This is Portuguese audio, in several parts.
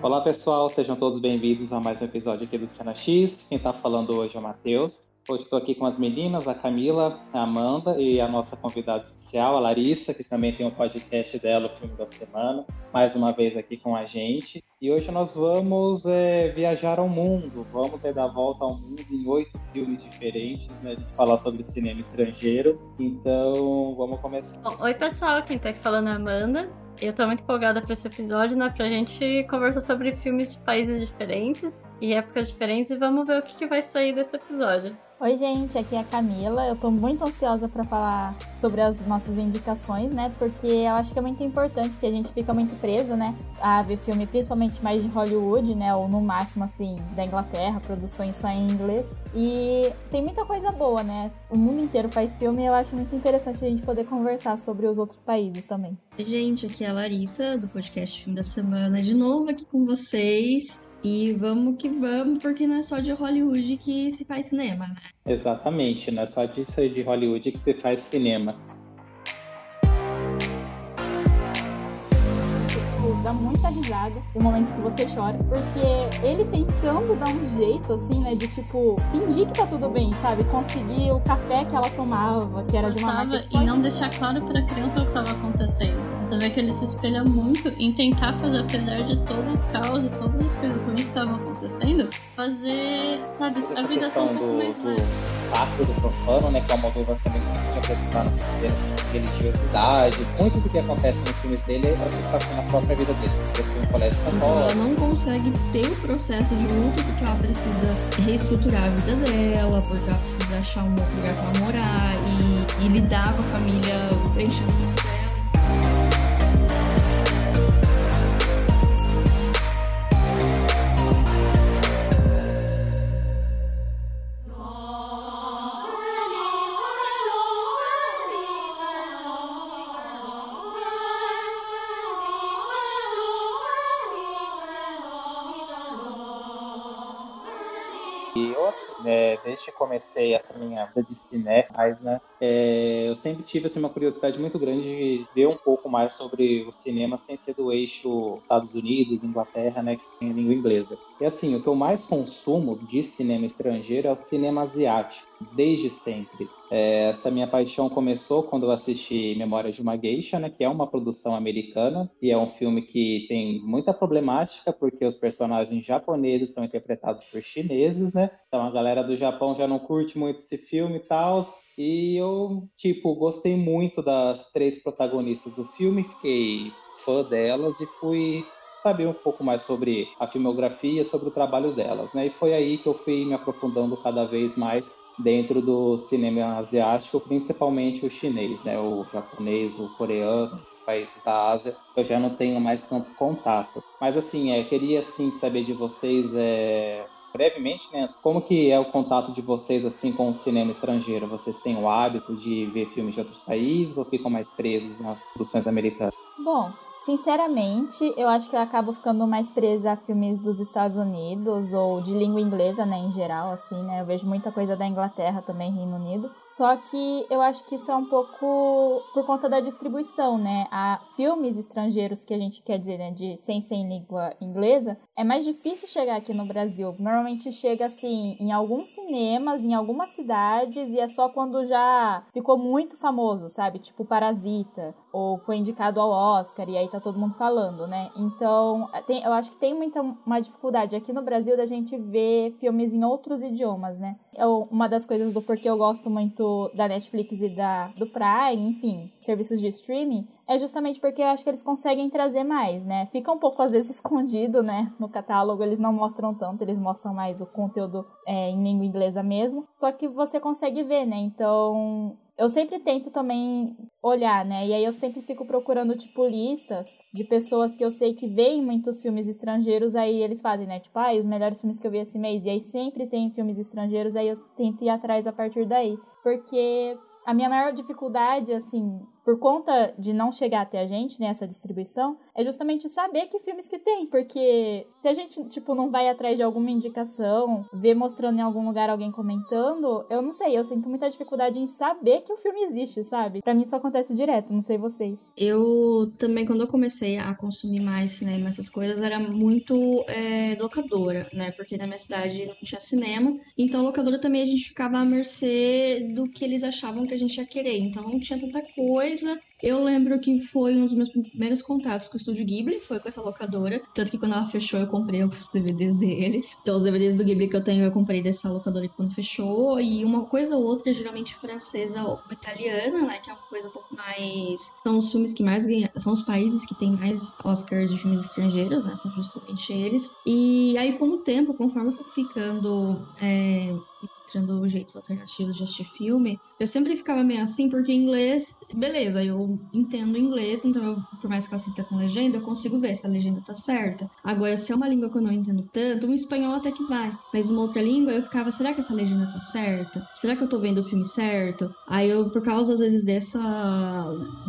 Olá pessoal, sejam todos bem-vindos a mais um episódio aqui do Cena X. Quem está falando hoje é o Matheus. Hoje estou aqui com as meninas, a Camila, a Amanda e a nossa convidada especial, a Larissa, que também tem um podcast dela, o Filme da Semana, mais uma vez aqui com a gente. E hoje nós vamos é, viajar ao mundo, vamos é, dar volta ao mundo em oito filmes diferentes, né? De falar sobre cinema estrangeiro. Então, vamos começar. Bom, oi pessoal, quem está falando é a Amanda. Eu tô muito empolgada para esse episódio, né? Pra gente conversar sobre filmes de países diferentes e épocas diferentes e vamos ver o que, que vai sair desse episódio. Oi, gente, aqui é a Camila. Eu tô muito ansiosa para falar sobre as nossas indicações, né? Porque eu acho que é muito importante que a gente fica muito preso, né? A ver filme principalmente mais de Hollywood, né? Ou no máximo, assim, da Inglaterra, produções só em inglês. E tem muita coisa boa, né? O mundo inteiro faz filme e eu acho muito interessante a gente poder conversar sobre os outros países também. Gente, aqui é a Larissa, do podcast Filme da Semana, de novo aqui com vocês. E vamos que vamos, porque não é só de Hollywood que se faz cinema, né? Exatamente, não é só disso de Hollywood que se faz cinema. Dá muita risada em momentos que você chora, porque ele tentando dar um jeito, assim, né, de tipo, fingir que tá tudo bem, sabe? Conseguir o café que ela tomava, que era de uma marca E não deixar claro pra criança o que estava acontecendo. Você vê que ele se espelha muito em tentar fazer, apesar de todo o caos e todas as coisas ruins que estavam acontecendo, fazer, sabe, a vida ser um pouco mais do, do sacro do profano, né, que é o Moldova também tinha apresentar na sua religiosidade. Muito do que acontece nos filmes dele é que passa na própria vida Cresceu em um colégio Então ela não consegue ter o processo de luto porque ela precisa reestruturar a vida dela, porque ela precisa achar um outro lugar pra morar e, e lidar com a família enchendo dela. Assim, né, desde que comecei essa minha vida de cinéfilos, né, é, eu sempre tive assim, uma curiosidade muito grande de ver um pouco mais sobre o cinema sem ser do eixo Estados Unidos, Inglaterra, né, que tem língua inglesa. E assim, o que eu mais consumo de cinema estrangeiro é o cinema asiático, desde sempre. É, essa minha paixão começou quando eu assisti Memórias de uma Geisha, né, que é uma produção americana e é um filme que tem muita problemática porque os personagens japoneses são interpretados por chineses, né? Então a galera do Japão já não curte muito esse filme e tal. E eu, tipo, gostei muito das três protagonistas do filme, fiquei fã delas e fui saber um pouco mais sobre a filmografia, sobre o trabalho delas, né? E foi aí que eu fui me aprofundando cada vez mais dentro do cinema asiático, principalmente o chinês, né? O japonês, o coreano, os países da Ásia, eu já não tenho mais tanto contato. Mas assim, é, queria assim saber de vocês é, brevemente, né? Como que é o contato de vocês assim com o cinema estrangeiro? Vocês têm o hábito de ver filmes de outros países ou ficam mais presos nas produções americanas? Bom, Sinceramente, eu acho que eu acabo ficando mais presa a filmes dos Estados Unidos ou de língua inglesa, né, em geral, assim, né? Eu vejo muita coisa da Inglaterra também, Reino Unido. Só que eu acho que isso é um pouco por conta da distribuição, né? Há filmes estrangeiros que a gente quer dizer, né, de sem sem língua inglesa, é mais difícil chegar aqui no Brasil. Normalmente chega assim em alguns cinemas, em algumas cidades e é só quando já ficou muito famoso, sabe? Tipo Parasita ou foi indicado ao Oscar e aí tá todo mundo falando, né? Então, tem, eu acho que tem muita uma dificuldade aqui no Brasil da gente ver filmes em outros idiomas, né? É uma das coisas do porquê eu gosto muito da Netflix e da do Prime, enfim, serviços de streaming, é justamente porque eu acho que eles conseguem trazer mais, né? Fica um pouco às vezes escondido, né? No catálogo eles não mostram tanto, eles mostram mais o conteúdo é, em língua inglesa mesmo. Só que você consegue ver, né? Então eu sempre tento também olhar, né? E aí eu sempre fico procurando, tipo, listas de pessoas que eu sei que veem muitos filmes estrangeiros, aí eles fazem, né? Tipo, ah, os melhores filmes que eu vi esse mês. E aí sempre tem filmes estrangeiros, aí eu tento ir atrás a partir daí. Porque a minha maior dificuldade, assim, por conta de não chegar até a gente, nessa né, distribuição, é justamente saber que filmes que tem, porque se a gente, tipo, não vai atrás de alguma indicação, ver mostrando em algum lugar alguém comentando, eu não sei, eu sinto muita dificuldade em saber que o filme existe, sabe? Para mim isso acontece direto, não sei vocês. Eu também, quando eu comecei a consumir mais cinema, essas coisas, era muito é, locadora, né? Porque na minha cidade não tinha cinema, então locadora também a gente ficava à mercê do que eles achavam que a gente ia querer, então não tinha tanta coisa eu lembro que foi um dos meus primeiros contatos com o Estúdio Ghibli, foi com essa locadora. Tanto que quando ela fechou, eu comprei os DVDs deles. Então, os DVDs do Ghibli que eu tenho, eu comprei dessa locadora quando fechou. E uma coisa ou outra, geralmente francesa ou italiana, né? Que é uma coisa um pouco mais. São os filmes que mais ganham. São os países que têm mais Oscars de filmes estrangeiros, né? São justamente eles. E aí, com o tempo, conforme eu fui ficando. É encontrando jeitos alternativos de assistir filme, eu sempre ficava meio assim, porque inglês, beleza, eu entendo inglês, então eu, por mais que eu assista com legenda, eu consigo ver se a legenda tá certa. Agora, se é uma língua que eu não entendo tanto, o espanhol até que vai, mas uma outra língua, eu ficava, será que essa legenda tá certa? Será que eu tô vendo o filme certo? Aí eu, por causa, às vezes, dessa.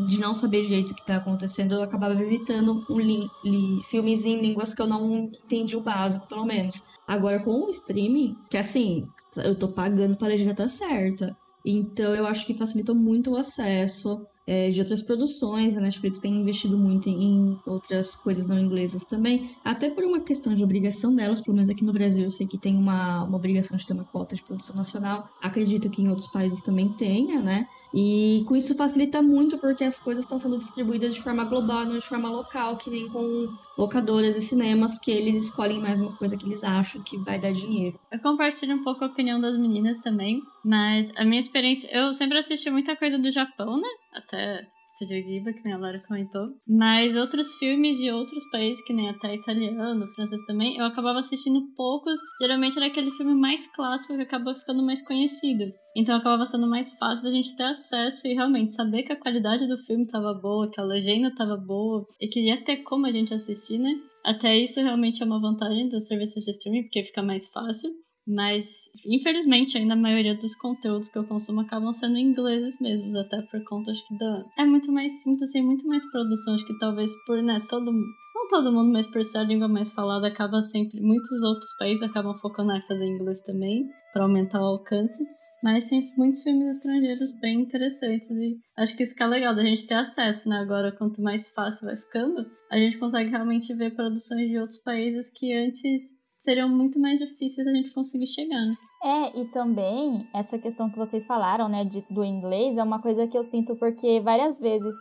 de não saber jeito que tá acontecendo, eu acabava evitando um li, li, filmes em línguas que eu não entendi o básico, pelo menos. Agora, com o streaming, que assim, eu tô pagando pra legenda estar tá certa. Então eu acho que facilitou muito o acesso é, de outras produções. A Netflix tem investido muito em outras coisas não inglesas também, até por uma questão de obrigação delas, pelo menos aqui no Brasil eu sei que tem uma, uma obrigação de ter uma cota de produção nacional. Acredito que em outros países também tenha, né? E com isso facilita muito porque as coisas estão sendo distribuídas de forma global, não de forma local, que nem com locadoras e cinemas, que eles escolhem mais uma coisa que eles acham que vai dar dinheiro. Eu compartilho um pouco a opinião das meninas também, mas a minha experiência. Eu sempre assisti muita coisa do Japão, né? Até Studio Ghibli, que nem a Laura comentou. Mas outros filmes de outros países, que nem até italiano, francês também, eu acabava assistindo poucos. Geralmente era aquele filme mais clássico que acaba ficando mais conhecido. Então acabava sendo mais fácil da gente ter acesso e realmente saber que a qualidade do filme estava boa, que a legenda estava boa e que ia ter como a gente assistir, né? Até isso realmente é uma vantagem dos serviços de streaming, porque fica mais fácil. Mas, infelizmente, ainda a maioria dos conteúdos que eu consumo acabam sendo ingleses mesmos, até por conta, acho que da... É muito mais simples, tem muito mais produção, acho que talvez por, né, todo... Não todo mundo, mas por ser a língua mais falada, acaba sempre... Muitos outros países acabam focando em fazer inglês também, para aumentar o alcance. Mas tem muitos filmes estrangeiros bem interessantes e acho que isso que é legal da gente ter acesso, né? Agora, quanto mais fácil vai ficando, a gente consegue realmente ver produções de outros países que antes seriam muito mais difíceis a gente conseguir chegar, né? É, e também essa questão que vocês falaram, né, de, do inglês, é uma coisa que eu sinto porque várias vezes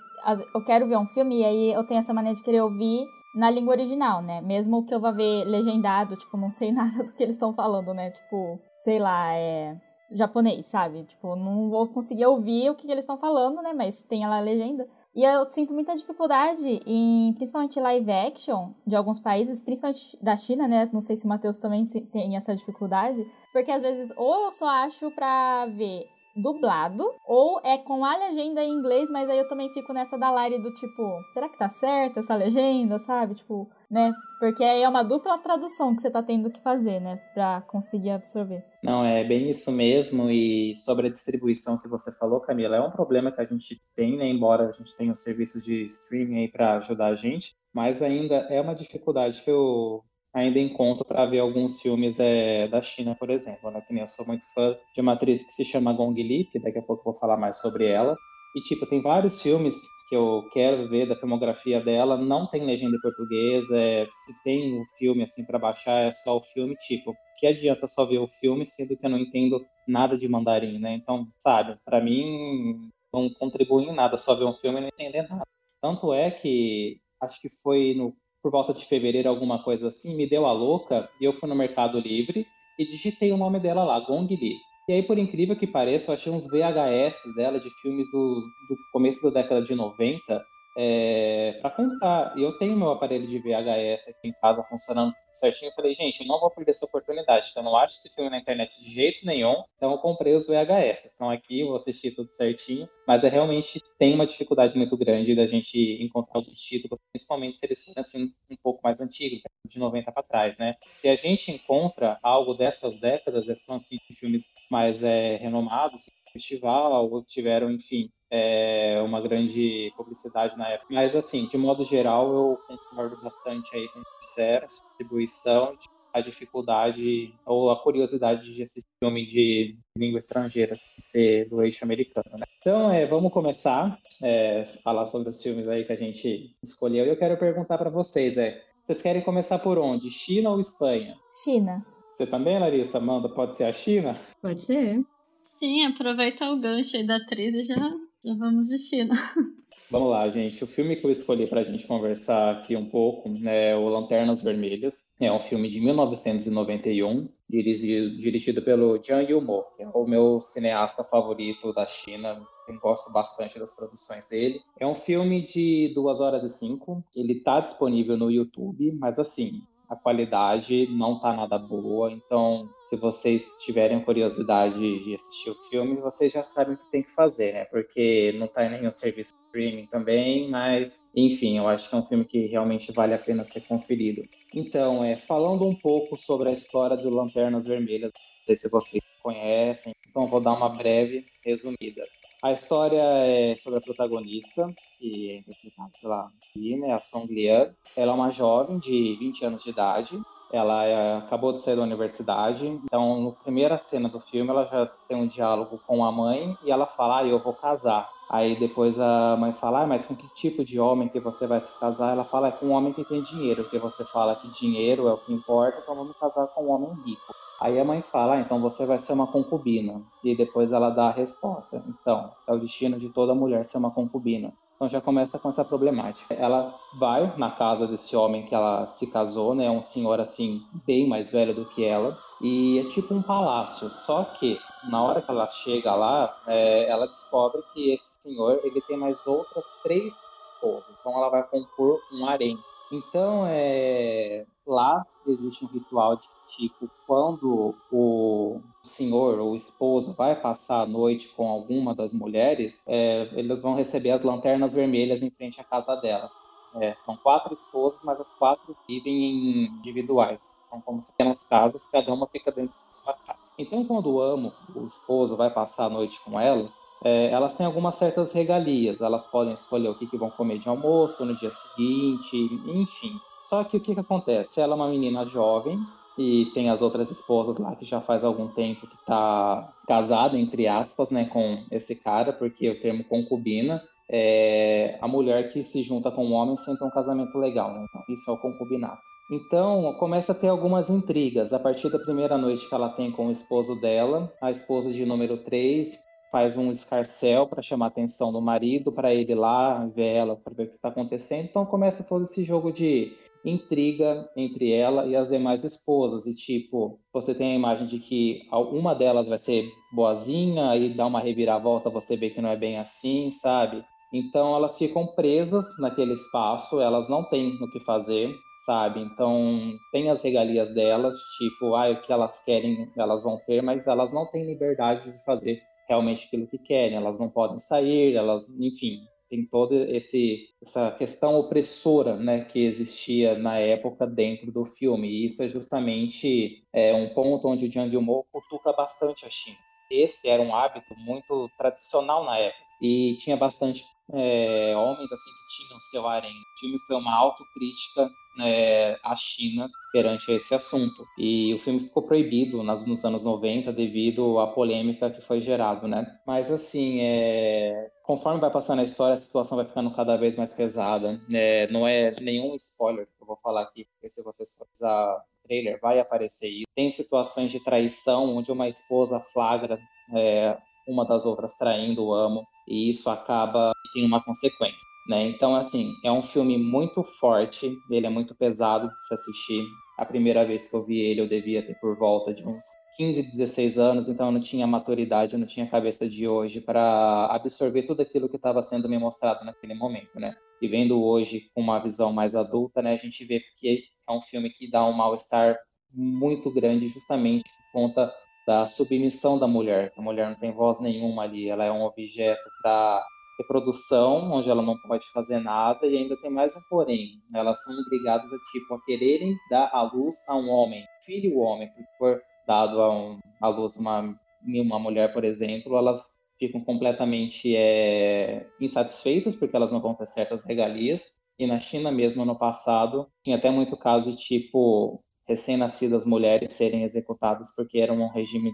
eu quero ver um filme e aí eu tenho essa maneira de querer ouvir na língua original, né? Mesmo que eu vá ver legendado, tipo, não sei nada do que eles estão falando, né? Tipo, sei lá, é japonês, sabe? Tipo, não vou conseguir ouvir o que eles estão falando, né? Mas tem lá a legenda. E eu sinto muita dificuldade em, principalmente live action de alguns países, principalmente da China, né? Não sei se o Matheus também tem essa dificuldade. Porque às vezes, ou eu só acho pra ver dublado, ou é com a legenda em inglês, mas aí eu também fico nessa da Lari do tipo, será que tá certa essa legenda, sabe? Tipo, né? Porque aí é uma dupla tradução que você tá tendo que fazer, né? Pra conseguir absorver. Não, é bem isso mesmo. E sobre a distribuição que você falou, Camila, é um problema que a gente tem, né? Embora a gente tenha os serviços de streaming aí para ajudar a gente, mas ainda é uma dificuldade que eu ainda encontro para ver alguns filmes é, da China, por exemplo, né? Que nem eu sou muito fã de uma atriz que se chama Gong Li, que daqui a pouco eu vou falar mais sobre ela. E, tipo, tem vários filmes que eu quero ver da filmografia dela, não tem legenda em português, é, se tem um filme, assim, para baixar, é só o filme, tipo, que adianta só ver o filme, sendo que eu não entendo nada de mandarim, né? Então, sabe, para mim, não contribui em nada só ver um filme e não entender nada. Tanto é que, acho que foi no por volta de fevereiro, alguma coisa assim, me deu a louca e eu fui no Mercado Livre e digitei o nome dela lá, Gong Li. E aí, por incrível que pareça, eu achei uns VHS dela de filmes do, do começo da década de 90 é, para comprar. E eu tenho meu aparelho de VHS aqui em casa funcionando certinho. Eu falei, gente, eu não vou perder essa oportunidade, eu não acho esse filme na internet de jeito nenhum. Então eu comprei os VHS, estão aqui, vou assistir tudo certinho. Mas é realmente tem uma dificuldade muito grande da gente encontrar os títulos, principalmente se eles forem assim um pouco mais antigos, de 90 para trás, né? Se a gente encontra algo dessas décadas, são assim filmes mais é, renomados, festival, ou tiveram, enfim, é, uma grande publicidade na época. Mas, assim, de modo geral, eu concordo bastante aí com o que disseram, distribuição, a dificuldade ou a curiosidade de assistir filme de língua estrangeira, sem ser do eixo americano. Né? Então, é, vamos começar a é, falar sobre os filmes aí que a gente escolheu. E eu quero perguntar para vocês, é, vocês querem começar por onde? China ou Espanha? China. Você também, Larissa? Manda, pode ser a China? Pode ser. Sim, aproveita o gancho aí da atriz e já, já vamos de China. Vamos lá, gente. O filme que eu escolhi para a gente conversar aqui um pouco é o Lanternas Vermelhas. É um filme de 1991, dirigido, pelo Jiang Yumou, que é o meu cineasta favorito da China. Eu gosto bastante das produções dele. É um filme de 2 horas e 5. Ele está disponível no YouTube, mas assim, a qualidade não tá nada boa. Então, se vocês tiverem curiosidade de assistir o filme, vocês já sabem o que tem que fazer, né? Porque não tá em nenhum serviço streaming também, mas enfim, eu acho que é um filme que realmente vale a pena ser conferido. Então, é, falando um pouco sobre a história do Lanternas Vermelhas, não sei se vocês conhecem, então vou dar uma breve resumida. A história é sobre a protagonista, que é interpretada pela né, a Song Lian. Ela é uma jovem de 20 anos de idade. Ela é, acabou de sair da universidade, então, na primeira cena do filme, ela já tem um diálogo com a mãe e ela fala: ah, eu vou casar. Aí depois a mãe fala, ah, mas com que tipo de homem que você vai se casar? Ela fala, é com um homem que tem dinheiro, porque você fala que dinheiro é o que importa, então vamos casar com um homem rico. Aí a mãe fala, ah, então você vai ser uma concubina. E depois ela dá a resposta. Então, é o destino de toda mulher ser uma concubina. Então já começa com essa problemática. Ela vai na casa desse homem que ela se casou, né? Um senhor assim bem mais velho do que ela e é tipo um palácio. Só que na hora que ela chega lá, é, ela descobre que esse senhor ele tem mais outras três esposas. Então ela vai compor um harém. Então, é, lá existe um ritual de tipo, quando o senhor ou esposo vai passar a noite com alguma das mulheres, é, eles vão receber as lanternas vermelhas em frente à casa delas. É, são quatro esposas, mas as quatro vivem em individuais. São como pequenas casas, cada uma fica dentro de sua casa. Então, quando o amo, o esposo, vai passar a noite com elas, é, elas têm algumas certas regalias. Elas podem escolher o que, que vão comer de almoço no dia seguinte, enfim. Só que o que, que acontece? Ela é uma menina jovem e tem as outras esposas lá que já faz algum tempo que está casada, entre aspas, né, com esse cara, porque o termo concubina é a mulher que se junta com um homem sem ter um casamento legal. Né? Então, isso é o concubinato. Então, começa a ter algumas intrigas. A partir da primeira noite que ela tem com o esposo dela, a esposa de número 3 faz um escarcel para chamar a atenção do marido, para ele lá ver ela, para ver o que está acontecendo. Então começa todo esse jogo de intriga entre ela e as demais esposas. E tipo, você tem a imagem de que uma delas vai ser boazinha, aí dá uma reviravolta, você vê que não é bem assim, sabe? Então elas ficam presas naquele espaço, elas não têm o que fazer, sabe? Então tem as regalias delas, tipo, ah, o que elas querem, elas vão ter, mas elas não têm liberdade de fazer realmente aquilo que querem, elas não podem sair, elas, enfim, tem toda essa questão opressora né, que existia na época dentro do filme. E isso é justamente é, um ponto onde o Jiang Yimou cutuca bastante a China. Esse era um hábito muito tradicional na época. E tinha bastante é, homens assim que tinham seu harém. O filme foi uma autocrítica é, à China perante esse assunto. E o filme ficou proibido nas, nos anos 90 devido à polêmica que foi gerado, né? Mas assim, é, conforme vai passando a história, a situação vai ficando cada vez mais pesada. É, não é nenhum spoiler que eu vou falar aqui, porque se vocês forem usar trailer, vai aparecer isso. Tem situações de traição onde uma esposa flagra é, uma das outras traindo o amo e isso acaba tem uma consequência. Né? Então, assim, é um filme muito forte, ele é muito pesado de se assistir. A primeira vez que eu vi ele, eu devia ter por volta de uns 15, 16 anos, então eu não tinha maturidade, eu não tinha cabeça de hoje para absorver tudo aquilo que estava sendo me mostrado naquele momento, né? E vendo hoje com uma visão mais adulta, né, a gente vê que é um filme que dá um mal-estar muito grande justamente por conta da submissão da mulher. A mulher não tem voz nenhuma ali, ela é um objeto para reprodução, onde ela não pode fazer nada, e ainda tem mais um porém. Elas são obrigadas a, tipo, a quererem dar a luz a um homem, filho homem, porque for dado a, um, a luz uma, uma mulher, por exemplo, elas ficam completamente é, insatisfeitas porque elas não vão ter certas regalias. E na China mesmo, no passado, tinha até muito caso tipo recém-nascidas mulheres serem executadas porque era um regime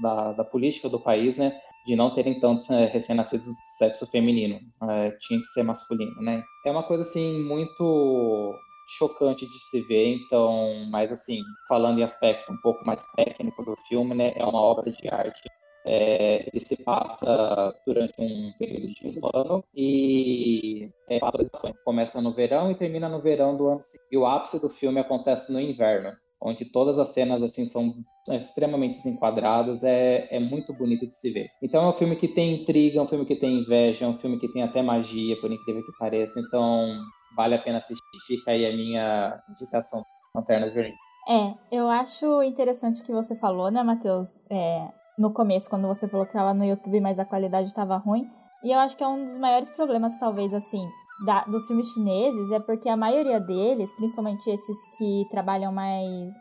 da, da política do país, né, de não terem tantos é, recém-nascidos do sexo feminino, é, tinha que ser masculino, né. É uma coisa assim muito chocante de se ver, então, mas assim, falando em aspecto um pouco mais técnico do filme, né, é uma obra de arte. É, ele se passa durante um período de um ano e é, atualizações. Começa no verão e termina no verão do ano seguinte. E o ápice do filme acontece no inverno, onde todas as cenas assim são extremamente desenquadradas, é, é muito bonito de se ver. Então é um filme que tem intriga, é um filme que tem inveja, é um filme que tem até magia, por incrível que pareça. Então vale a pena assistir. Fica aí a minha indicação Lanternas Vermelhas. É, eu acho interessante o que você falou, né, Matheus? É, no começo, quando você falou que estava no YouTube, mas a qualidade estava ruim. E eu acho que é um dos maiores problemas, talvez, assim, da, dos filmes chineses, é porque a maioria deles, principalmente esses que trabalham mais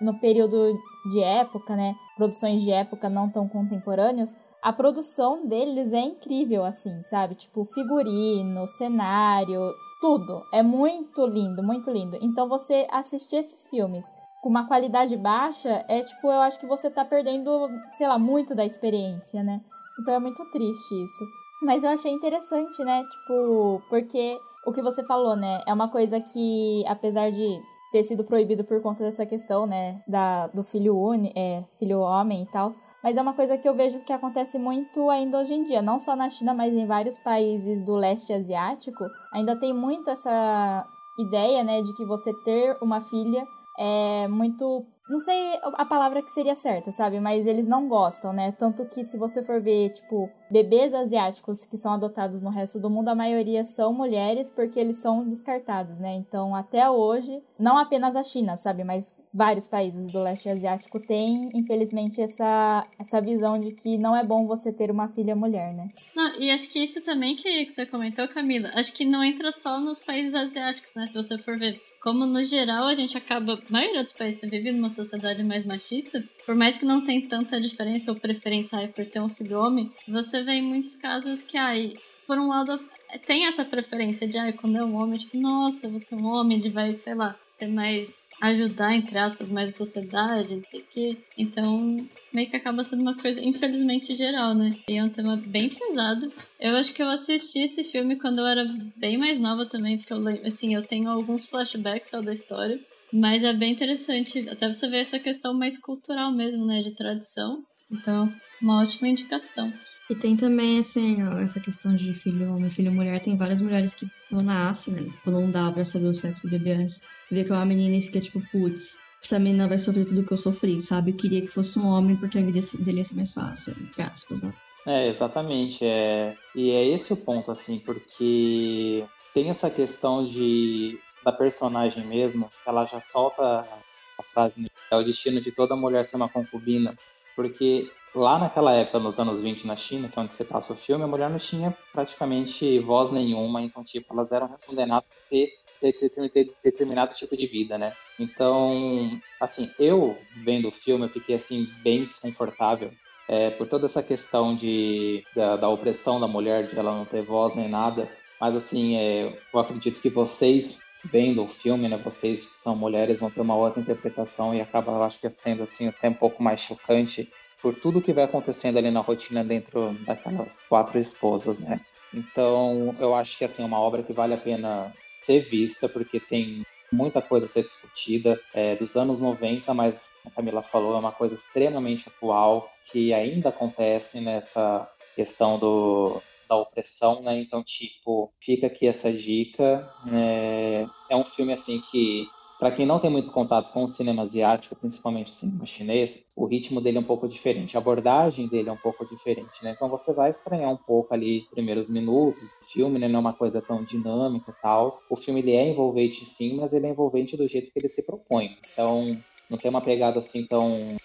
no período de época, né? Produções de época não tão contemporâneos, a produção deles é incrível, assim, sabe? Tipo, figurino, cenário, tudo. É muito lindo, muito lindo. Então você assistir esses filmes uma qualidade baixa, é tipo, eu acho que você tá perdendo, sei lá, muito da experiência, né? Então é muito triste isso. Mas eu achei interessante, né? Tipo, porque o que você falou, né? É uma coisa que, apesar de ter sido proibido por conta dessa questão, né, da, do filho uni, é, filho homem e tal, mas é uma coisa que eu vejo que acontece muito ainda hoje em dia, não só na China, mas em vários países do leste asiático, ainda tem muito essa ideia, né, de que você ter uma filha é muito não sei a palavra que seria certa, sabe? Mas eles não gostam, né? Tanto que se você for ver, tipo, bebês asiáticos que são adotados no resto do mundo, a maioria são mulheres porque eles são descartados, né? Então, até hoje, não apenas a China, sabe? Mas vários países do leste asiático têm, infelizmente, essa, essa visão de que não é bom você ter uma filha mulher, né? Não, e acho que isso também que, que você comentou, Camila, acho que não entra só nos países asiáticos, né? Se você for ver como no geral a gente acaba, a maioria dos países vive numa sociedade mais machista, por mais que não tenha tanta diferença ou preferência por ter um filho homem, você vê em muitos casos que aí, por um lado, tem essa preferência de, ai, quando é um homem, tipo, nossa, vou ter um homem, ele vai, sei lá, ter mais ajudar, entre aspas, mais a sociedade, não sei o quê. Então, meio que acaba sendo uma coisa, infelizmente, geral, né? E é um tema bem pesado. Eu acho que eu assisti esse filme quando eu era bem mais nova também, porque eu lembro, assim, eu tenho alguns flashbacks só da história. Mas é bem interessante, até você ver essa questão mais cultural mesmo, né, de tradição. Então, uma ótima indicação. E tem também, assim, essa questão de filho homem, filho mulher. Tem várias mulheres que não nascem, né? Quando não dá pra saber o sexo do bebê antes. Vê que é uma menina e fica tipo, putz, essa menina vai sofrer tudo que eu sofri, sabe? Eu queria que fosse um homem porque a vida dele ia ser mais fácil, entre aspas, né? É, exatamente. É... E é esse o ponto, assim, porque tem essa questão de da personagem mesmo, ela já solta a frase, né? é o destino de toda mulher ser uma concubina, porque lá naquela época, nos anos 20 na China, que é onde você passa o filme, a mulher não tinha praticamente voz nenhuma, então, tipo, elas eram condenadas a ter, ter, ter, ter determinado tipo de vida, né? Então, assim, eu vendo o filme, eu fiquei, assim, bem desconfortável, é, por toda essa questão de, da, da, opressão da mulher, de ela não ter voz nem nada, mas, assim, é, eu acredito que vocês vendo o filme, né, vocês que são mulheres vão ter uma outra interpretação e acaba, acho que sendo assim até um pouco mais chocante por tudo que vai acontecendo ali na rotina dentro daquelas quatro esposas, né? Então, eu acho que assim é uma obra que vale a pena ser vista porque tem muita coisa a ser discutida é, dos anos 90, mas a Camila falou é uma coisa extremamente atual que ainda acontece nessa questão do, da opressão, né? Então, tipo, fica aqui essa dica. É, é um filme assim que para quem não tem muito contato com o cinema asiático, principalmente o cinema chinês, o ritmo dele é um pouco diferente, a abordagem dele é um pouco diferente, né? Então você vai estranhar um pouco ali os primeiros minutos do filme, né? Não é uma coisa tão dinâmica e tal. O filme ele é envolvente sim, mas ele é envolvente do jeito que ele se propõe. Então não tem uma pegada assim tão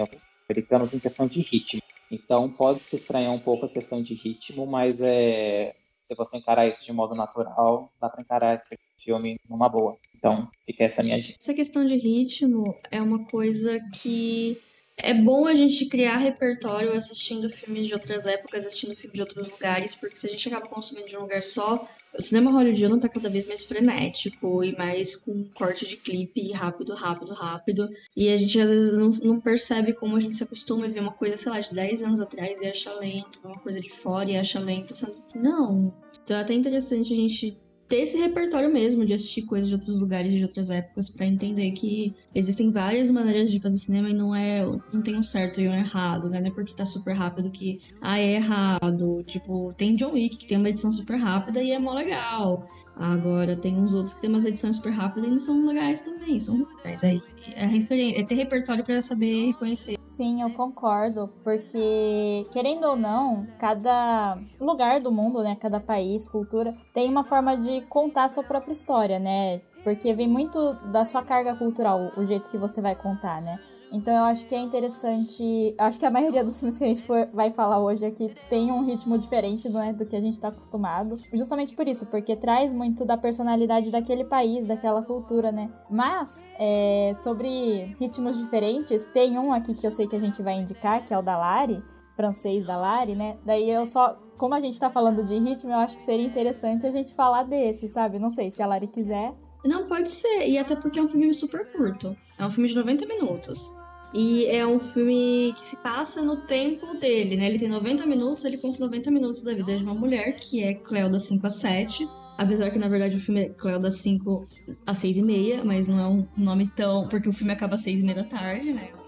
outros americanos em questão de ritmo. Então pode se estranhar um pouco a questão de ritmo, mas é se você encarar isso de modo natural, dá para encarar esse filme numa boa. Então, fica essa minha dica. Essa questão de ritmo é uma coisa que é bom a gente criar repertório assistindo filmes de outras épocas, assistindo filmes de outros lugares, porque se a gente acaba consumindo de um lugar só, o cinema hollywoodiano tá cada vez mais frenético e mais com corte de clipe rápido, rápido, rápido. E a gente às vezes não, não percebe como a gente se acostuma a ver uma coisa, sei lá, de 10 anos atrás e acha lento, uma coisa de fora e acha lento, sendo que não. Então é até interessante a gente ter esse repertório mesmo de assistir coisas de outros lugares, de outras épocas, para entender que existem várias maneiras de fazer cinema e não é não tem um certo e um errado, né? Não é porque tá super rápido que ah, é errado. Tipo, tem John Wick que tem uma edição super rápida e é mó legal. Agora tem uns outros que tem umas edições super rápidas e não são legais também, são legais. Aí é, referência, é ter repertório para saber reconhecer. Sim, eu concordo, porque querendo ou não, cada lugar do mundo, né, cada país, cultura, tem uma forma de contar a sua própria história, né? Porque vem muito da sua carga cultural, o jeito que você vai contar, né? Então eu acho que é interessante. Acho que a maioria dos filmes que a gente for, vai falar hoje aqui tem um ritmo diferente né, do que a gente está acostumado. Justamente por isso, porque traz muito da personalidade daquele país, daquela cultura, né? Mas, é, sobre ritmos diferentes, tem um aqui que eu sei que a gente vai indicar, que é o da Lari, francês da Lari, né? Daí eu só. Como a gente tá falando de ritmo, eu acho que seria interessante a gente falar desse, sabe? Não sei se a Lari quiser. Não, pode ser. E até porque é um filme super curto. É um filme de 90 minutos. E é um filme que se passa no tempo dele, né? Ele tem 90 minutos, ele conta 90 minutos da vida de uma mulher, que é Cleo das 5 a 7. Apesar que, na verdade, o filme é Cleo das 5 a 6 e meia, mas não é um nome tão... Porque o filme acaba às 6 e meia da tarde, né? É uma.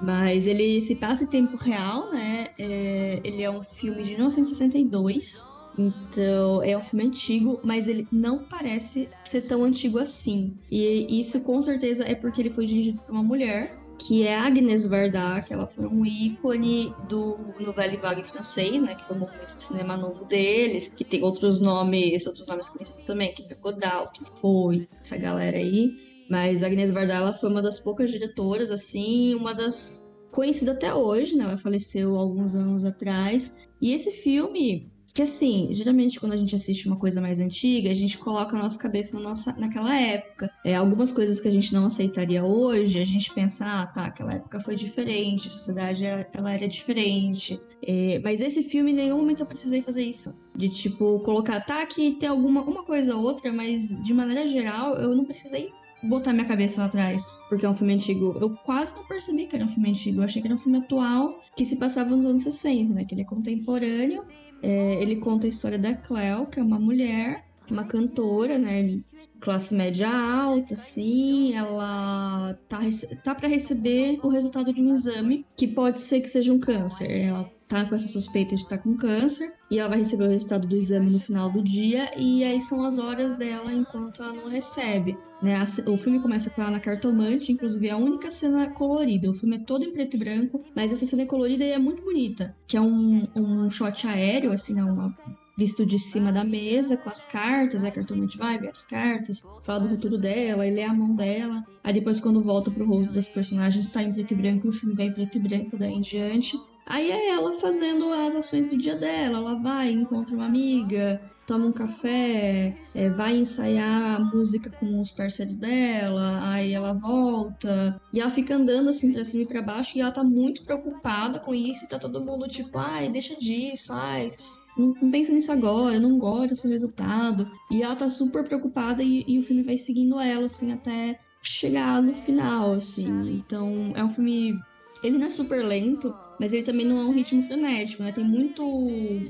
Mas ele se passa em tempo real, né? É... Ele é um filme de 1962. Então, é um filme antigo, mas ele não parece ser tão antigo assim. E isso com certeza é porque ele foi dirigido por uma mulher, que é Agnes Varda, que ela foi um ícone do Nouvelle Vague francês, né, que foi o movimento de cinema novo deles, que tem outros nomes, outros nomes conhecidos também, que é Godal, que foi essa galera aí. Mas Agnes Varda ela foi uma das poucas diretoras, assim, uma das conhecida até hoje, né? Ela faleceu alguns anos atrás. E esse filme, que assim, geralmente quando a gente assiste uma coisa mais antiga, a gente coloca a nossa cabeça na nossa, naquela época. É, algumas coisas que a gente não aceitaria hoje, a gente pensa, ah, tá, aquela época foi diferente, a sociedade ela era diferente. É, mas esse filme, em nenhum momento eu precisei fazer isso. De tipo, colocar, tá, que tem alguma uma coisa ou outra, mas de maneira geral eu não precisei botar minha cabeça lá atrás, porque é um filme antigo. Eu quase não percebi que era um filme antigo. Eu achei que era um filme atual que se passava nos anos 60, né? Que ele é contemporâneo é, ele conta a história da Cleo, que é uma mulher, uma cantora, né? Classe média alta, assim, ela tá, tá para receber o resultado de um exame que pode ser que seja um câncer. Ela tá com essa suspeita de estar tá com câncer e ela vai receber o resultado do exame no final do dia e aí são as horas dela enquanto ela não recebe. Né? O filme começa com ela na cartomante, inclusive é a única cena colorida. O filme é todo em preto e branco, mas essa cena é colorida e é muito bonita, que é um, um shot aéreo, assim, né? uma visto de cima da mesa com as cartas, a cartomante vai ver as cartas, fala do futuro dela, e lê a mão dela. Aí depois quando volta pro rosto das personagens tá em preto e branco, o filme vai em preto e branco daí em diante. Aí é ela fazendo as ações do dia dela. Ela vai, encontra uma amiga, toma um café, é, vai ensaiar música com os parceiros dela, aí ela volta. E ela fica andando assim pra cima e pra baixo e ela tá muito preocupada com isso. E tá todo mundo tipo, ai, deixa disso, ai, não, não pensa nisso agora, não gosta desse resultado. E ela tá super preocupada e, e o filme vai seguindo ela, assim, até chegar no final, assim. Então, é um filme ele não é super lento, mas ele também não é um ritmo frenético, né? Tem muito,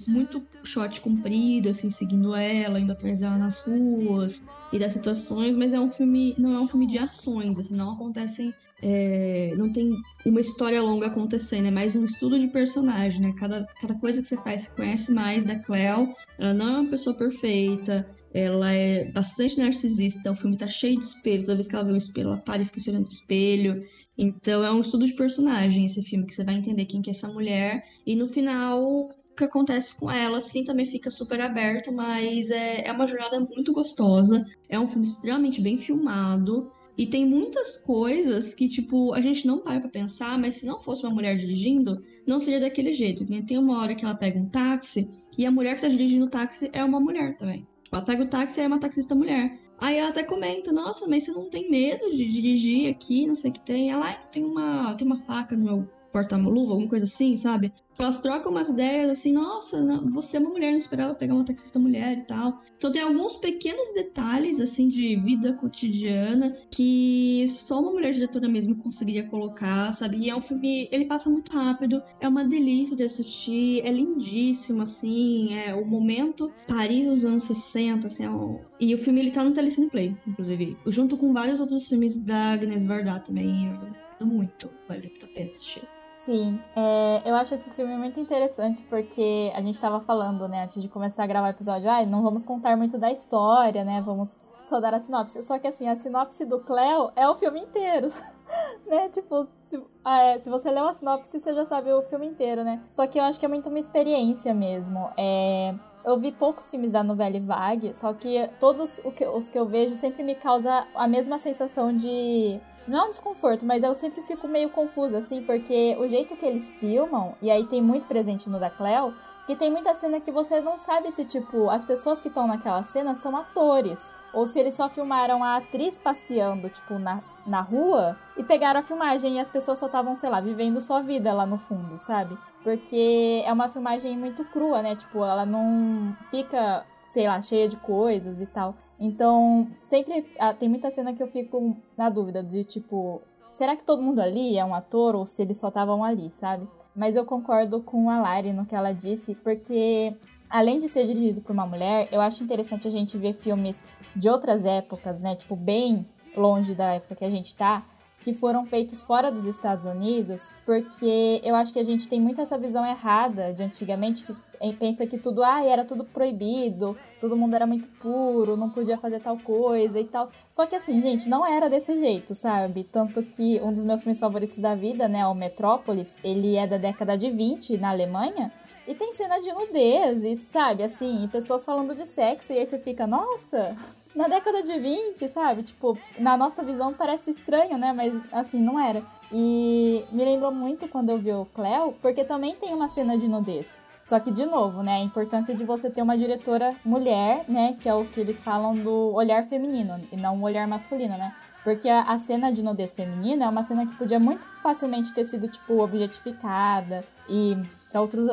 muito shot comprido, assim, seguindo ela, indo atrás dela nas ruas e das situações, mas é um filme, não é um filme de ações, assim, não acontecem, é, não tem uma história longa acontecendo, é mais um estudo de personagem, né? Cada, cada coisa que você faz, você conhece mais da Cleo, ela não é uma pessoa perfeita, ela é bastante narcisista, o filme tá cheio de espelho, toda vez que ela vê um espelho, ela para e fica se olhando no espelho. Então é um estudo de personagem esse filme, que você vai entender quem que é essa mulher. E no final, o que acontece com ela, assim, também fica super aberto, mas é, é uma jornada muito gostosa. É um filme extremamente bem filmado. E tem muitas coisas que, tipo, a gente não para pra pensar, mas se não fosse uma mulher dirigindo, não seria daquele jeito. Tem uma hora que ela pega um táxi e a mulher que tá dirigindo o táxi é uma mulher também. Ela pega o táxi e é uma taxista mulher. Aí ela até comenta, nossa, mas você não tem medo de dirigir aqui, não sei o que tem. Ela, ah, tem uma, tem uma faca no meu porta-luva, alguma coisa assim, sabe? Elas trocam umas ideias assim, nossa, você é uma mulher, não esperava pegar uma taxista mulher e tal. Então tem alguns pequenos detalhes, assim, de vida cotidiana que só uma mulher diretora mesmo conseguiria colocar, sabe? E é um filme, ele passa muito rápido, é uma delícia de assistir, é lindíssimo, assim, é o momento Paris dos anos 60, assim, é um... e o filme ele tá no Telecine Play, inclusive, junto com vários outros filmes da Agnes Varda também, muito, vale muito a pena assistir. Sim, é, eu acho esse filme muito interessante porque a gente estava falando, né, antes de começar a gravar o episódio, ah, não vamos contar muito da história, né, vamos só dar a sinopse. Só que assim, a sinopse do Cleo é o filme inteiro, né, tipo, se, é, se você leu a sinopse, você já sabe o filme inteiro, né. Só que eu acho que é muito uma experiência mesmo, é... Eu vi poucos filmes da novela Vague, só que todos os que eu vejo sempre me causa a mesma sensação de não é um desconforto, mas eu sempre fico meio confusa, assim, porque o jeito que eles filmam, e aí tem muito presente no da Cleo, que tem muita cena que você não sabe se, tipo, as pessoas que estão naquela cena são atores. Ou se eles só filmaram a atriz passeando, tipo, na, na rua e pegaram a filmagem e as pessoas só estavam, sei lá, vivendo sua vida lá no fundo, sabe? Porque é uma filmagem muito crua, né? Tipo, ela não fica, sei lá, cheia de coisas e tal. Então, sempre ah, tem muita cena que eu fico na dúvida de tipo, será que todo mundo ali é um ator ou se eles só estavam ali, sabe? Mas eu concordo com a Lari no que ela disse, porque além de ser dirigido por uma mulher, eu acho interessante a gente ver filmes de outras épocas, né? Tipo, bem longe da época que a gente tá, que foram feitos fora dos Estados Unidos, porque eu acho que a gente tem muito essa visão errada de antigamente que pensa que tudo, ah, era tudo proibido, todo mundo era muito puro, não podia fazer tal coisa e tal. Só que assim, gente, não era desse jeito, sabe? Tanto que um dos meus filmes favoritos da vida, né, o Metrópolis, ele é da década de 20 na Alemanha. E tem cena de nudez, e sabe, assim, pessoas falando de sexo, e aí você fica, nossa, na década de 20, sabe? Tipo, na nossa visão parece estranho, né? Mas assim, não era. E me lembrou muito quando eu vi o Cleo, porque também tem uma cena de nudez. Só que, de novo, né, a importância de você ter uma diretora mulher, né, que é o que eles falam do olhar feminino e não o olhar masculino, né? Porque a, cena de nudez feminina é uma cena que podia muito facilmente ter sido, tipo, objetificada e para outros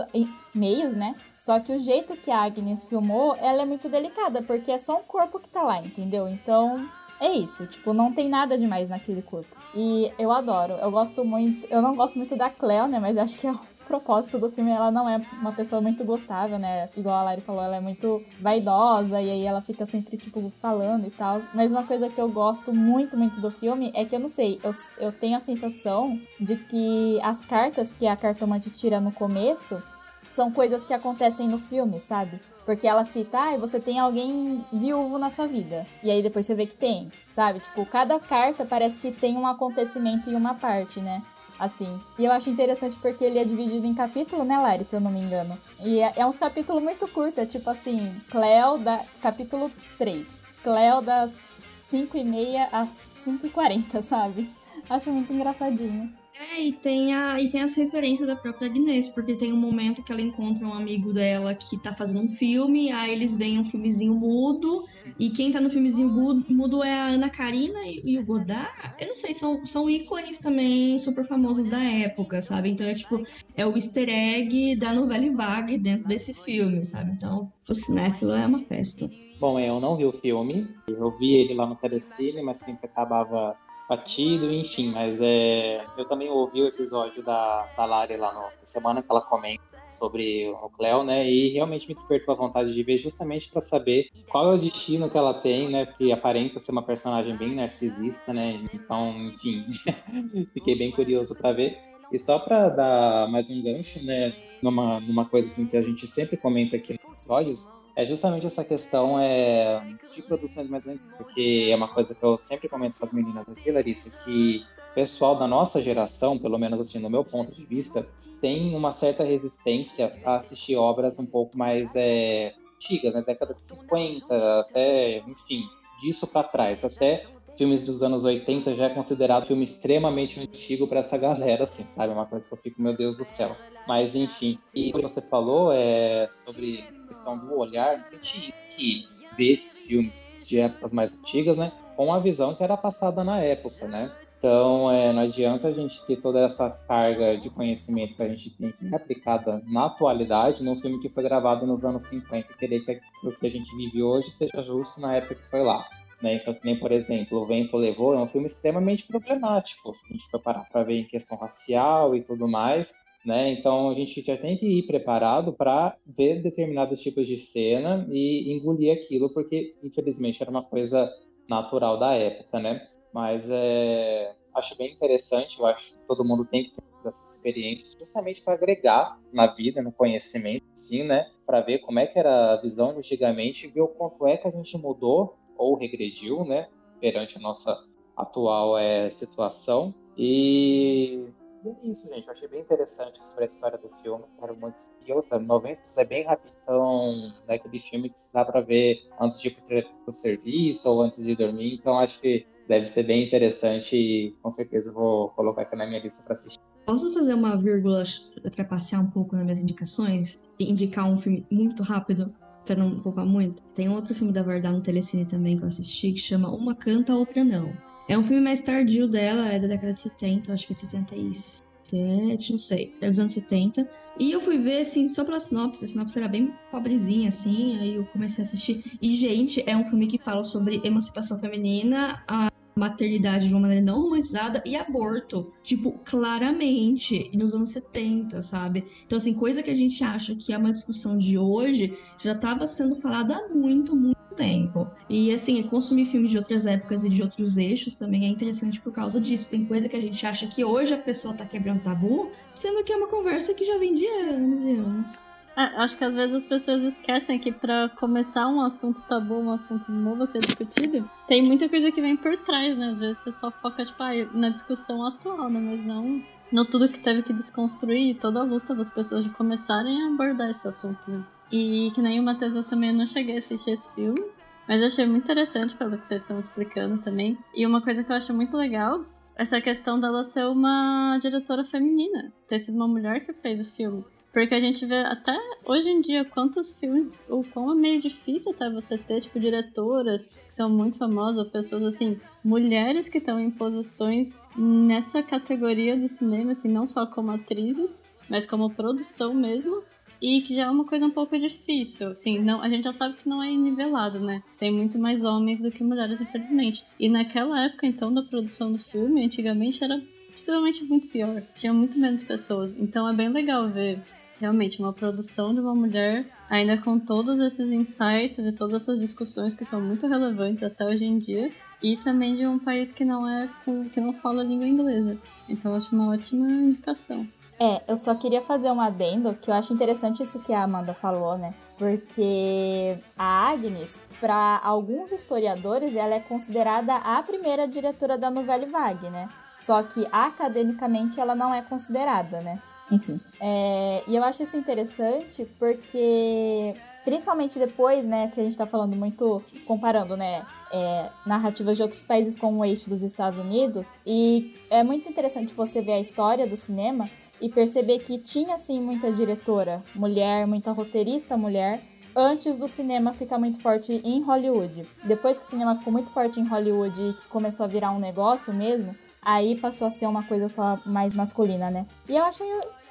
meios, né? Só que o jeito que a Agnes filmou, ela é muito delicada, porque é só um corpo que tá lá, entendeu? Então, é isso, tipo, não tem nada demais naquele corpo. E eu adoro, eu gosto muito, eu não gosto muito da Cleo, né, mas acho que é propósito do filme, ela não é uma pessoa muito gostável, né? Igual a Lari falou, ela é muito vaidosa e aí ela fica sempre, tipo, falando e tal. Mas uma coisa que eu gosto muito, muito do filme é que eu não sei, eu, eu tenho a sensação de que as cartas que a cartomante tira no começo são coisas que acontecem no filme, sabe? Porque ela cita, ah, você tem alguém viúvo na sua vida. E aí depois você vê que tem, sabe? Tipo, cada carta parece que tem um acontecimento em uma parte, né? Assim. E eu acho interessante porque ele é dividido em capítulo, né, Lari, se eu não me engano. E é, é uns capítulos muito curtos, é tipo assim, Cleo da capítulo 3. Cleo das 5 e meia às 5 e 40, sabe? Acho muito engraçadinho. É, e tem, a, e tem as referências da própria Agnes, porque tem um momento que ela encontra um amigo dela que tá fazendo um filme, aí eles veem um filmezinho mudo, e quem tá no filmezinho mudo é a Ana Karina e, e o Godard. Eu não sei, são, são ícones também super famosos da época, sabe? Então é tipo, é o easter egg da novela Vague dentro desse filme, sabe? Então, o cinéfilo é uma festa. Bom, eu não vi o filme, eu vi ele lá no Telecine, mas sempre acabava batido, enfim, mas é, eu também ouvi o episódio da, da Lari lá no, na semana que ela comenta sobre o Cleo, né? E realmente me despertou a vontade de ver justamente para saber qual é o destino que ela tem, né? Porque aparenta ser uma personagem bem narcisista, né? Então, enfim, fiquei bem curioso para ver. E só para dar mais um gancho, né? Numa, numa coisa assim que a gente sempre comenta aqui nos episódios, é justamente essa questão é, de produções mais antigas, porque é uma coisa que eu sempre comento com as meninas aqui, Larissa, que o pessoal da nossa geração, pelo menos assim, no meu ponto de vista, tem uma certa resistência a assistir obras um pouco mais é, antigas, né? Década de 50, até, enfim, disso para trás, até filmes dos anos 80 já é considerado filme extremamente antigo para essa galera, assim, sabe? Uma coisa que eu fico, meu Deus do céu. Mas, enfim, e que você falou é sobre a questão do olhar, a gente que vê esses filmes de épocas mais antigas, né? Com a visão que era passada na época, né? Então, é, não adianta a gente ter toda essa carga de conhecimento que a gente tem que aplicada na atualidade num filme que foi gravado nos anos 50 e querer que o que a gente vive hoje seja justo na época que foi lá. Né? Então, nem, por exemplo, O Vento Levou é um filme extremamente problemático, a gente for parar para ver em questão racial e tudo mais. Né? Então, a gente já tem que ir preparado para ver determinados tipos de cena e engolir aquilo, porque, infelizmente, era uma coisa natural da época, né? Mas é, acho bem interessante, eu acho que todo mundo tem que ter essas experiências justamente para agregar na vida, no conhecimento, sim, né? Para ver como é que era a visão de antigamente e ver o quanto é que a gente mudou ou regrediu, né? Perante a nossa atual é, situação. E é isso, gente. Eu achei bem interessante sobre a história do filme. Quero muito E outra, 90 é bem rapidão, daquele filme que dá pra ver antes de ir pro serviço ou antes de dormir. Então acho que deve ser bem interessante e com certeza vou colocar aqui na minha lista para assistir. Posso fazer uma vírgula, trapacear um pouco nas minhas indicações e indicar um filme muito rápido, para não poupar muito? Tem outro filme da Verdade no Telecine também que eu assisti, que chama Uma Canta, Outra Não. É um filme mais tardio dela, é da década de 70, acho que é de 77, não sei, é dos anos 70. E eu fui ver, assim, só pela sinopse, a sinopse era bem pobrezinha, assim, aí eu comecei a assistir. E, gente, é um filme que fala sobre emancipação feminina, a maternidade de uma maneira não romantizada e aborto, tipo, claramente, nos anos 70, sabe? Então, assim, coisa que a gente acha que é uma discussão de hoje, já estava sendo falada há muito, muito tempo. E, assim, consumir filmes de outras épocas e de outros eixos também é interessante por causa disso. Tem coisa que a gente acha que hoje a pessoa tá quebrando tabu, sendo que é uma conversa que já vem de anos e anos. É, acho que às vezes as pessoas esquecem que para começar um assunto tabu, um assunto novo a ser discutido, tem muita coisa que vem por trás, né? Às vezes você só foca, tipo, ah, na discussão atual, né? Mas não no tudo que teve que desconstruir, toda a luta das pessoas de começarem a abordar esse assunto, né? E que nem o Matheus, eu também não cheguei a assistir esse filme, mas eu achei muito interessante pelo que vocês estão explicando também. E uma coisa que eu acho muito legal essa questão dela ser uma diretora feminina, ter sido uma mulher que fez o filme. Porque a gente vê até hoje em dia quantos filmes, o quão é meio difícil até você ter, tipo, diretoras que são muito famosas, ou pessoas assim, mulheres que estão em posições nessa categoria do cinema, assim, não só como atrizes, mas como produção mesmo. E que já é uma coisa um pouco difícil. Assim, não, a gente já sabe que não é nivelado, né? Tem muito mais homens do que mulheres, infelizmente. E naquela época, então, da produção do filme, antigamente era possivelmente muito pior. Tinha muito menos pessoas. Então é bem legal ver realmente uma produção de uma mulher, ainda com todos esses insights e todas essas discussões que são muito relevantes até hoje em dia, e também de um país que não é que não fala língua inglesa. Então acho uma ótima indicação. É, eu só queria fazer um adendo que eu acho interessante isso que a Amanda falou, né? Porque a Agnes, para alguns historiadores, ela é considerada a primeira diretora da Nouvelle Vague, né? Só que academicamente ela não é considerada, né? Enfim. É, e eu acho isso interessante porque, principalmente depois, né, que a gente tá falando muito, comparando, né, é, narrativas de outros países com o eixo dos Estados Unidos, e é muito interessante você ver a história do cinema e perceber que tinha, sim, muita diretora mulher, muita roteirista mulher, antes do cinema ficar muito forte em Hollywood. Depois que o cinema ficou muito forte em Hollywood e que começou a virar um negócio mesmo, aí passou a ser uma coisa só mais masculina, né? E eu acho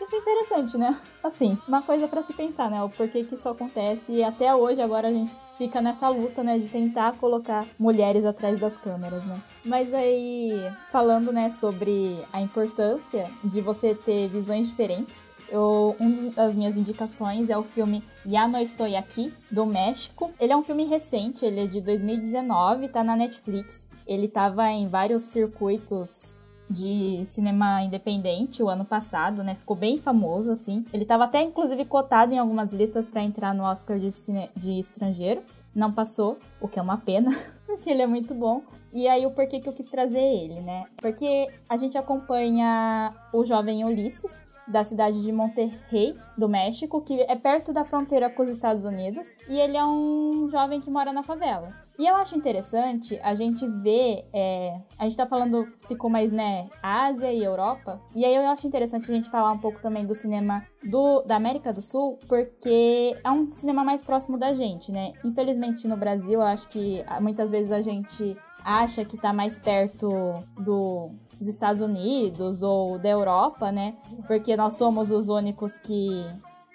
isso é interessante, né? Assim, uma coisa para se pensar, né? O porquê que isso acontece e até hoje agora a gente fica nessa luta, né, de tentar colocar mulheres atrás das câmeras, né? Mas aí, falando, né, sobre a importância de você ter visões diferentes, eu, uma das minhas indicações é o filme Ya No Estou Aqui, do México. Ele é um filme recente, ele é de 2019, tá na Netflix. Ele tava em vários circuitos de cinema independente o ano passado, né? Ficou bem famoso, assim. Ele estava até, inclusive, cotado em algumas listas para entrar no Oscar de, cine... de estrangeiro. Não passou, o que é uma pena, porque ele é muito bom. E aí, o porquê que eu quis trazer ele, né? Porque a gente acompanha o jovem Ulisses, da cidade de Monterrey, do México, que é perto da fronteira com os Estados Unidos, e ele é um jovem que mora na favela. E eu acho interessante a gente ver, é, a gente tá falando, ficou mais, né, Ásia e Europa, e aí eu acho interessante a gente falar um pouco também do cinema do, da América do Sul, porque é um cinema mais próximo da gente, né? Infelizmente no Brasil, eu acho que muitas vezes a gente acha que tá mais perto do, dos Estados Unidos ou da Europa, né? Porque nós somos os únicos que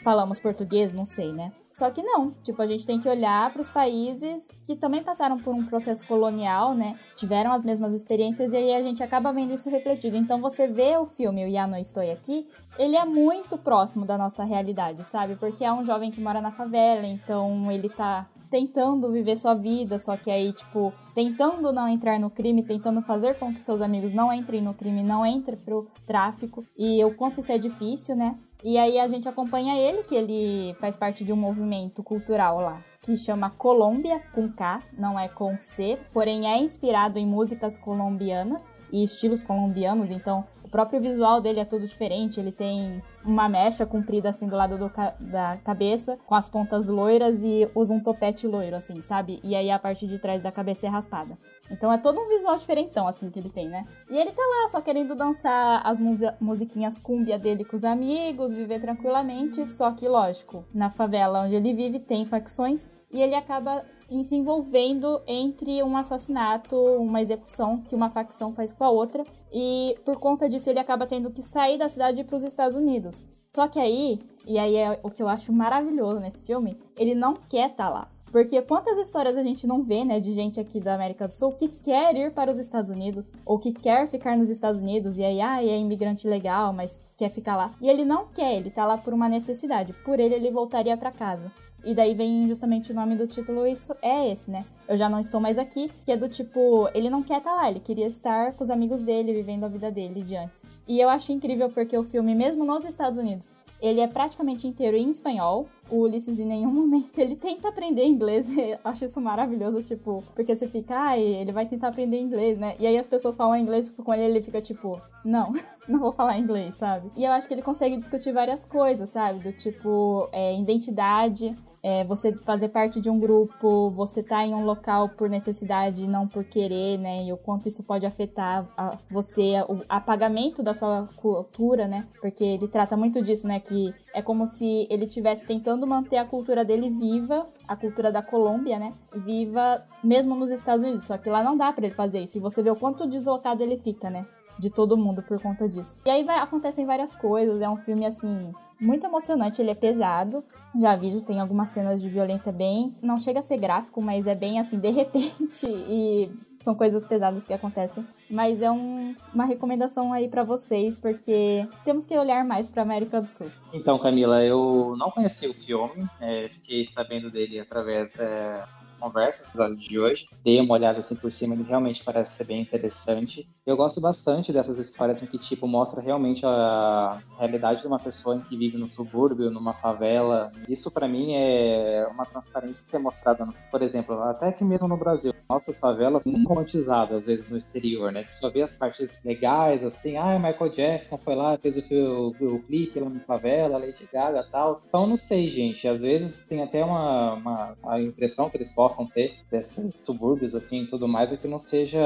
falamos português, não sei, né? Só que não, tipo, a gente tem que olhar para os países que também passaram por um processo colonial, né? Tiveram as mesmas experiências e aí a gente acaba vendo isso refletido. Então você vê o filme O Ya No Estou Aqui, ele é muito próximo da nossa realidade, sabe? Porque é um jovem que mora na favela, então ele tá tentando viver sua vida, só que aí, tipo, tentando não entrar no crime, tentando fazer com que seus amigos não entrem no crime, não entrem pro tráfico. E o quanto isso é difícil, né? E aí a gente acompanha ele, que ele faz parte de um movimento cultural lá, que chama Colômbia, com K, não é com C, porém é inspirado em músicas colombianas e estilos colombianos, então próprio visual dele é tudo diferente, ele tem uma mecha comprida assim do lado do ca da cabeça, com as pontas loiras e usa um topete loiro, assim, sabe? E aí a parte de trás da cabeça é raspada. Então é todo um visual diferentão, assim, que ele tem, né? E ele tá lá só querendo dançar as musiquinhas cúmbia dele com os amigos, viver tranquilamente, só que, lógico, na favela onde ele vive tem facções e ele acaba se envolvendo entre um assassinato, uma execução que uma facção faz com a outra, e por conta disso ele acaba tendo que sair da cidade para os Estados Unidos. Só que aí, e aí é o que eu acho maravilhoso nesse filme, ele não quer estar tá lá. Porque quantas histórias a gente não vê, né, de gente aqui da América do Sul que quer ir para os Estados Unidos, ou que quer ficar nos Estados Unidos, e aí, ah, é imigrante legal, mas quer ficar lá. E ele não quer, ele tá lá por uma necessidade. Por ele, ele voltaria para casa. E daí vem justamente o nome do título, isso é esse, né? Eu já não estou mais aqui, que é do tipo, ele não quer estar tá lá, ele queria estar com os amigos dele, vivendo a vida dele de antes. E eu acho incrível porque o filme, mesmo nos Estados Unidos, ele é praticamente inteiro em espanhol. O Ulisses em nenhum momento ele tenta aprender inglês. Eu acho isso maravilhoso, tipo, porque você fica, ai, ah, ele vai tentar aprender inglês, né? E aí as pessoas falam inglês com ele, ele fica tipo, não, não vou falar inglês, sabe? E eu acho que ele consegue discutir várias coisas, sabe? Do tipo, é, identidade, é, você fazer parte de um grupo, você tá em um local por necessidade não por querer, né? E o quanto isso pode afetar a, você, o apagamento da sua cultura, né? Porque ele trata muito disso, né? Que é como se ele estivesse tentando manter a cultura dele viva, a cultura da Colômbia, né? Viva mesmo nos Estados Unidos. Só que lá não dá para ele fazer isso. E você vê o quanto deslocado ele fica, né? De todo mundo por conta disso. E aí vai, acontecem várias coisas. É um filme assim muito emocionante, ele é pesado. Já vi, tem algumas cenas de violência bem. Não chega a ser gráfico, mas é bem assim, de repente. E são coisas pesadas que acontecem. Mas é um, uma recomendação aí para vocês, porque temos que olhar mais para América do Sul. Então, Camila, eu não conheci o filme, é, fiquei sabendo dele através é, conversa, episódio de hoje. Dei uma olhada assim por cima, ele realmente parece ser bem interessante. Eu gosto bastante dessas histórias em que, tipo, mostra realmente a realidade de uma pessoa que vive no subúrbio, numa favela. Isso, para mim, é uma transparência ser mostrada, por exemplo, até que mesmo no Brasil. Nossas favelas muito romantizadas, às vezes, no exterior, né? Que só vê as partes legais, assim, ah, Michael Jackson foi lá, fez o, o, o clipe lá na favela, Lady Gaga e tal. Então, não sei, gente. Às vezes tem até uma, uma a impressão que eles possam ter desses subúrbios, assim, e tudo mais, é que não seja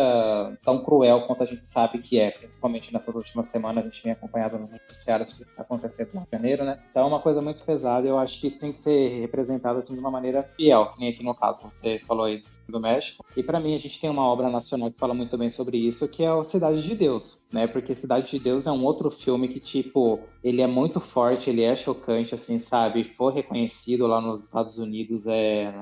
tão cruel quanto a gente sabe que é, principalmente nessas últimas semanas, a gente tem acompanhado nos noticiários que está acontecendo no Rio de Janeiro, né? Então é uma coisa muito pesada e eu acho que isso tem que ser representado assim, de uma maneira fiel, que nem aqui no caso você falou aí do México. E para mim a gente tem uma obra nacional que fala muito bem sobre isso, que é o Cidade de Deus, né? Porque Cidade de Deus é um outro filme que tipo, ele é muito forte, ele é chocante assim, sabe? Foi reconhecido lá nos Estados Unidos é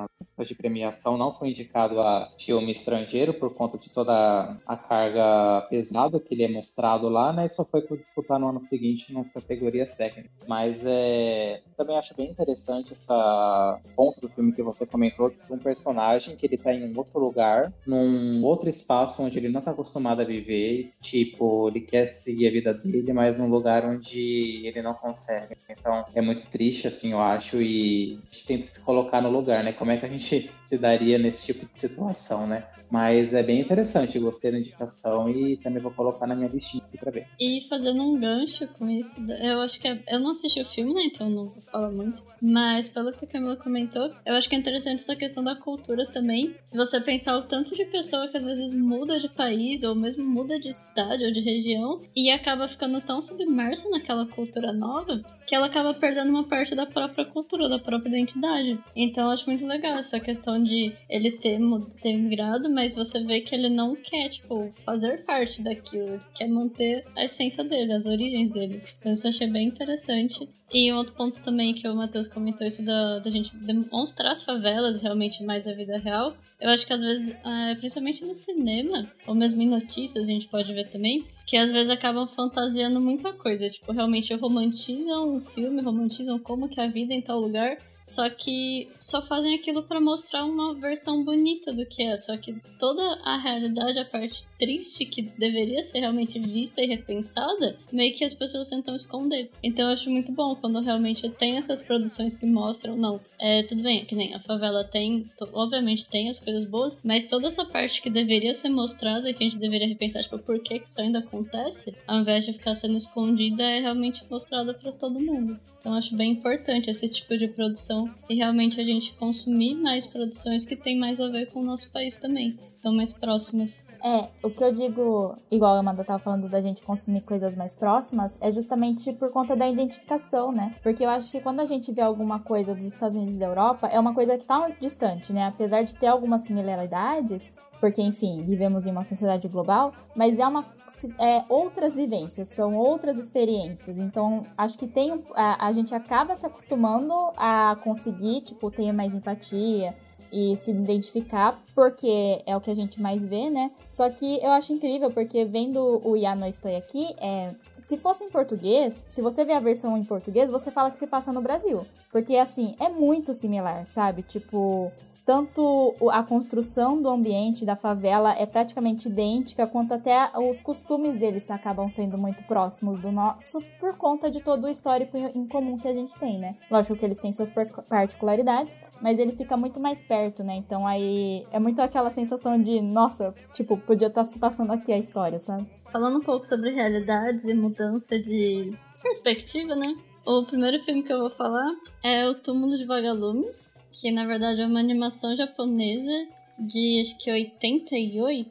de premiação, não foi indicado a filme estrangeiro por conta de toda a carga pesada que ele é mostrado lá, né? E só foi disputar no ano seguinte nas categorias técnicas. Mas é, também acho bem interessante essa ponto do filme que você comentou, de um personagem que ele tá em um outro lugar, num outro espaço onde ele não está acostumado a viver. Tipo, ele quer seguir a vida dele, mas num lugar onde ele não consegue. Então é muito triste, assim, eu acho, e a gente que se colocar no lugar, né? Como é que a gente se daria nesse tipo de situação, né? Mas é bem interessante, gostei da indicação e também vou colocar na minha listinha aqui pra ver. E fazendo um gancho com isso, eu acho que é, eu não assisti o filme, né? Então não vou falar muito. Mas pelo que a Camila comentou, eu acho que é interessante essa questão da cultura também. Se você pensar o tanto de pessoa que às vezes muda de país ou mesmo muda de cidade ou de região e acaba ficando tão submersa naquela cultura nova que ela acaba perdendo uma parte da própria cultura, da própria identidade. Então eu acho muito legal essa questão de ele ter, ter migrado, mas você vê que ele não quer, tipo, fazer parte daquilo, ele quer manter a essência dele, as origens dele. Então isso eu achei bem interessante. E um outro ponto também que o Matheus comentou, isso da, da gente demonstrar as favelas realmente mais a vida real. Eu acho que às vezes, é, principalmente no cinema, ou mesmo em notícias, a gente pode ver também, que às vezes acabam fantasiando muita coisa. Tipo, realmente romantizam o filme, romantizam como que é a vida em tal lugar, só que só fazem aquilo para mostrar uma versão bonita do que é. Só que toda a realidade, a parte triste que deveria ser realmente vista e repensada, meio que as pessoas tentam esconder. Então eu acho muito bom quando realmente tem essas produções que mostram, não, é tudo bem, que nem a favela tem, obviamente tem as coisas boas, mas toda essa parte que deveria ser mostrada, que a gente deveria repensar, tipo, por que, que isso ainda acontece, ao invés de ficar sendo escondida, é realmente mostrada para todo mundo. Então acho bem importante esse tipo de produção e realmente a gente consumir mais produções que tem mais a ver com o nosso país também, estão mais próximas. É, o que eu digo, igual a Amanda tava falando da gente consumir coisas mais próximas, é justamente por conta da identificação, né? Porque eu acho que quando a gente vê alguma coisa dos Estados Unidos e da Europa, é uma coisa que tá distante, né? Apesar de ter algumas similaridades, porque enfim, vivemos em uma sociedade global, mas é uma é, outras vivências, são outras experiências. Então, acho que tem a, a gente acaba se acostumando a conseguir, tipo, ter mais empatia e se identificar, porque é o que a gente mais vê, né? Só que eu acho incrível, porque vendo o Ya No Estou Aqui, é, se fosse em português, se você vê a versão em português, você fala que se passa no Brasil. Porque, assim, é muito similar, sabe? Tipo, tanto a construção do ambiente da favela é praticamente idêntica, quanto até os costumes deles acabam sendo muito próximos do nosso, por conta de todo o histórico em comum que a gente tem, né? Lógico que eles têm suas particularidades, mas ele fica muito mais perto, né? Então aí é muito aquela sensação de, nossa, tipo, podia estar tá se passando aqui a história, sabe? Falando um pouco sobre realidades e mudança de perspectiva, né? O primeiro filme que eu vou falar é O Túmulo de Vagalumes, que na verdade é uma animação japonesa de acho que 88.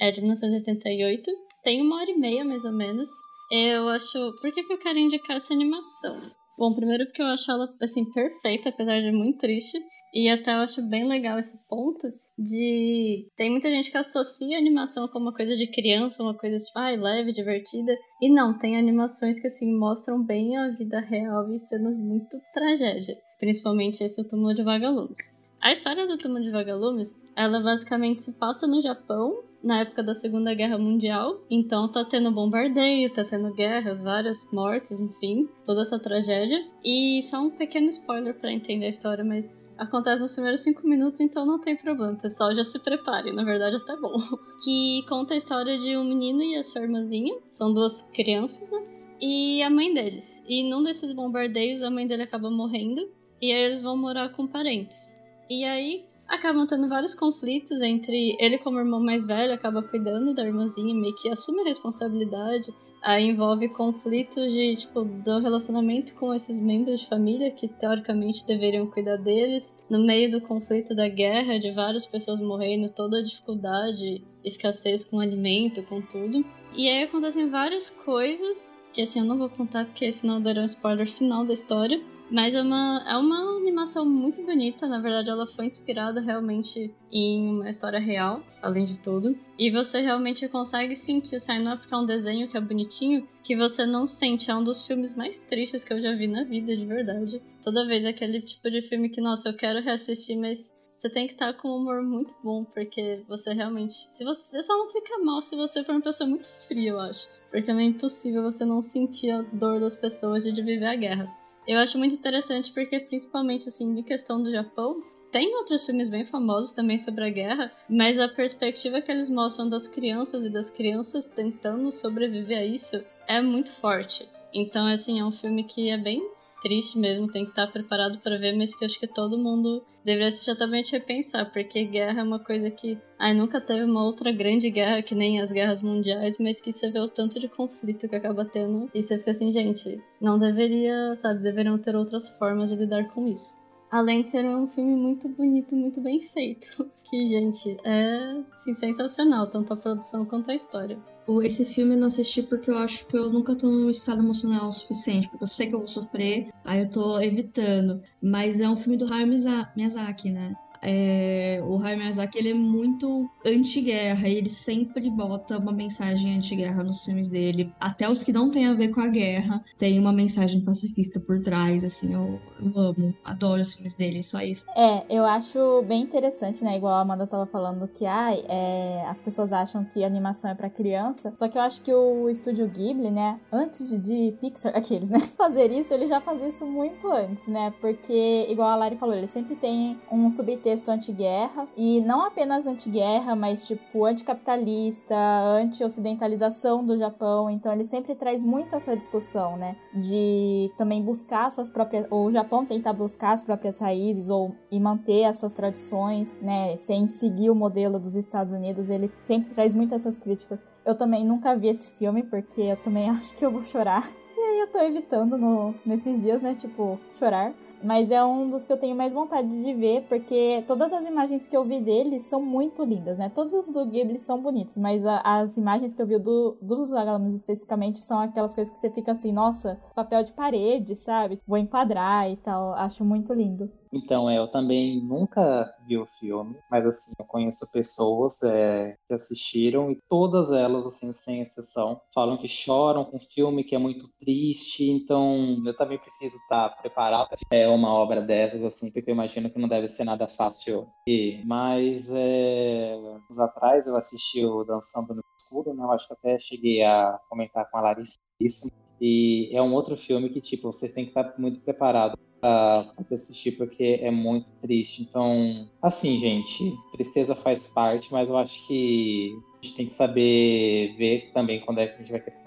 É, de 1988. Tem uma hora e meia, mais ou menos. Eu acho. Por que, que eu quero indicar essa animação? Bom, primeiro porque eu acho ela, assim, perfeita, apesar de muito triste. E até eu acho bem legal esse ponto de. Tem muita gente que associa animação com uma coisa de criança, uma coisa tipo, ah, leve, divertida. E não, tem animações que, assim, mostram bem a vida real e cenas muito tragédia principalmente esse O Túmulo de Vagalumes. A história do Túmulo de Vagalumes, ela basicamente se passa no Japão, na época da Segunda Guerra Mundial. Então tá tendo bombardeio, tá tendo guerras, várias mortes, enfim, toda essa tragédia. E só um pequeno spoiler para entender a história, mas acontece nos primeiros cinco minutos, então não tem problema. Pessoal, já se prepare, na verdade até bom. Que conta a história de um menino e a sua irmãzinha, são duas crianças, né? E a mãe deles. E num desses bombardeios, a mãe dele acaba morrendo e aí eles vão morar com parentes. E aí acabam tendo vários conflitos entre ele como irmão mais velho acaba cuidando da irmãzinha, meio que assume a responsabilidade. Aí envolve conflitos de tipo do relacionamento com esses membros de família que teoricamente deveriam cuidar deles, no meio do conflito da guerra, de várias pessoas morrendo, toda a dificuldade, escassez com alimento, com tudo. E aí acontecem várias coisas que assim eu não vou contar porque senão dará um spoiler final da história. Mas é uma, é uma animação muito bonita. Na verdade, ela foi inspirada realmente em uma história real, além de tudo. E você realmente consegue sentir, saindo é porque é um desenho que é bonitinho, que você não sente. É um dos filmes mais tristes que eu já vi na vida, de verdade. Toda vez é aquele tipo de filme que, nossa, eu quero reassistir, mas você tem que estar com um humor muito bom, porque você realmente. Se você, você só não fica mal se você for uma pessoa muito fria, eu acho. Porque é meio impossível você não sentir a dor das pessoas de viver a guerra. Eu acho muito interessante porque, principalmente, assim, de questão do Japão, tem outros filmes bem famosos também sobre a guerra, mas a perspectiva que eles mostram das crianças e das crianças tentando sobreviver a isso é muito forte. Então, assim, é um filme que é bem triste mesmo, tem que estar preparado para ver, mas que eu acho que todo mundo deveria se totalmente repensar, porque guerra é uma coisa que ai, nunca teve uma outra grande guerra que nem as guerras mundiais, mas que você vê o tanto de conflito que acaba tendo e você fica assim, gente, não deveria, sabe, deveriam ter outras formas de lidar com isso. Além de ser um filme muito bonito, muito bem feito. Que, gente, é assim, sensacional, tanto a produção quanto a história. Esse filme eu não assisti porque eu acho que eu nunca tô num estado emocional o suficiente, porque eu sei que eu vou sofrer, aí eu tô evitando. Mas é um filme do Hayao Miyazaki, né? É, o Hayao Miyazaki ele é muito anti-guerra ele sempre bota uma mensagem anti-guerra nos filmes dele. Até os que não têm a ver com a guerra, tem uma mensagem pacifista por trás, assim, eu, eu amo, adoro os filmes dele, só isso. É, eu acho bem interessante, né, igual a Amanda tava falando que, ai, é, as pessoas acham que animação é para criança, só que eu acho que o estúdio Ghibli, né, antes de Pixar, aqueles, né, fazer isso, ele já fazia isso muito antes, né, porque, igual a Lari falou, ele sempre tem um subtexto contexto anti-guerra, e não apenas anti-guerra, mas tipo anticapitalista, anti-ocidentalização do Japão. Então ele sempre traz muito essa discussão, né? De também buscar suas próprias. Ou o Japão tentar buscar as próprias raízes ou e manter as suas tradições, né? Sem seguir o modelo dos Estados Unidos. Ele sempre traz muito essas críticas. Eu também nunca vi esse filme, porque eu também acho que eu vou chorar. E aí eu tô evitando no, nesses dias, né? Tipo, chorar. Mas é um dos que eu tenho mais vontade de ver, porque todas as imagens que eu vi dele são muito lindas, né? Todos os do Ghibli são bonitos, mas a, as imagens que eu vi do, do Vagalumes especificamente são aquelas coisas que você fica assim, nossa, papel de parede, sabe? Vou enquadrar e tal. Acho muito lindo. Então, é, eu também nunca vi o filme, mas assim, eu conheço pessoas é, que assistiram e todas elas, assim, sem exceção, falam que choram com o filme, que é muito triste, então eu também preciso estar preparado é uma obra dessas, assim, porque eu imagino que não deve ser nada fácil. E, mas, é, anos atrás eu assisti o Dançando no Escuro, né, eu acho que até cheguei a comentar com a Larissa isso, e é um outro filme que, tipo, vocês têm que estar muito preparados para assistir porque é muito triste. Então, assim, gente, tristeza faz parte, mas eu acho que a gente tem que saber ver também quando é que a gente vai querer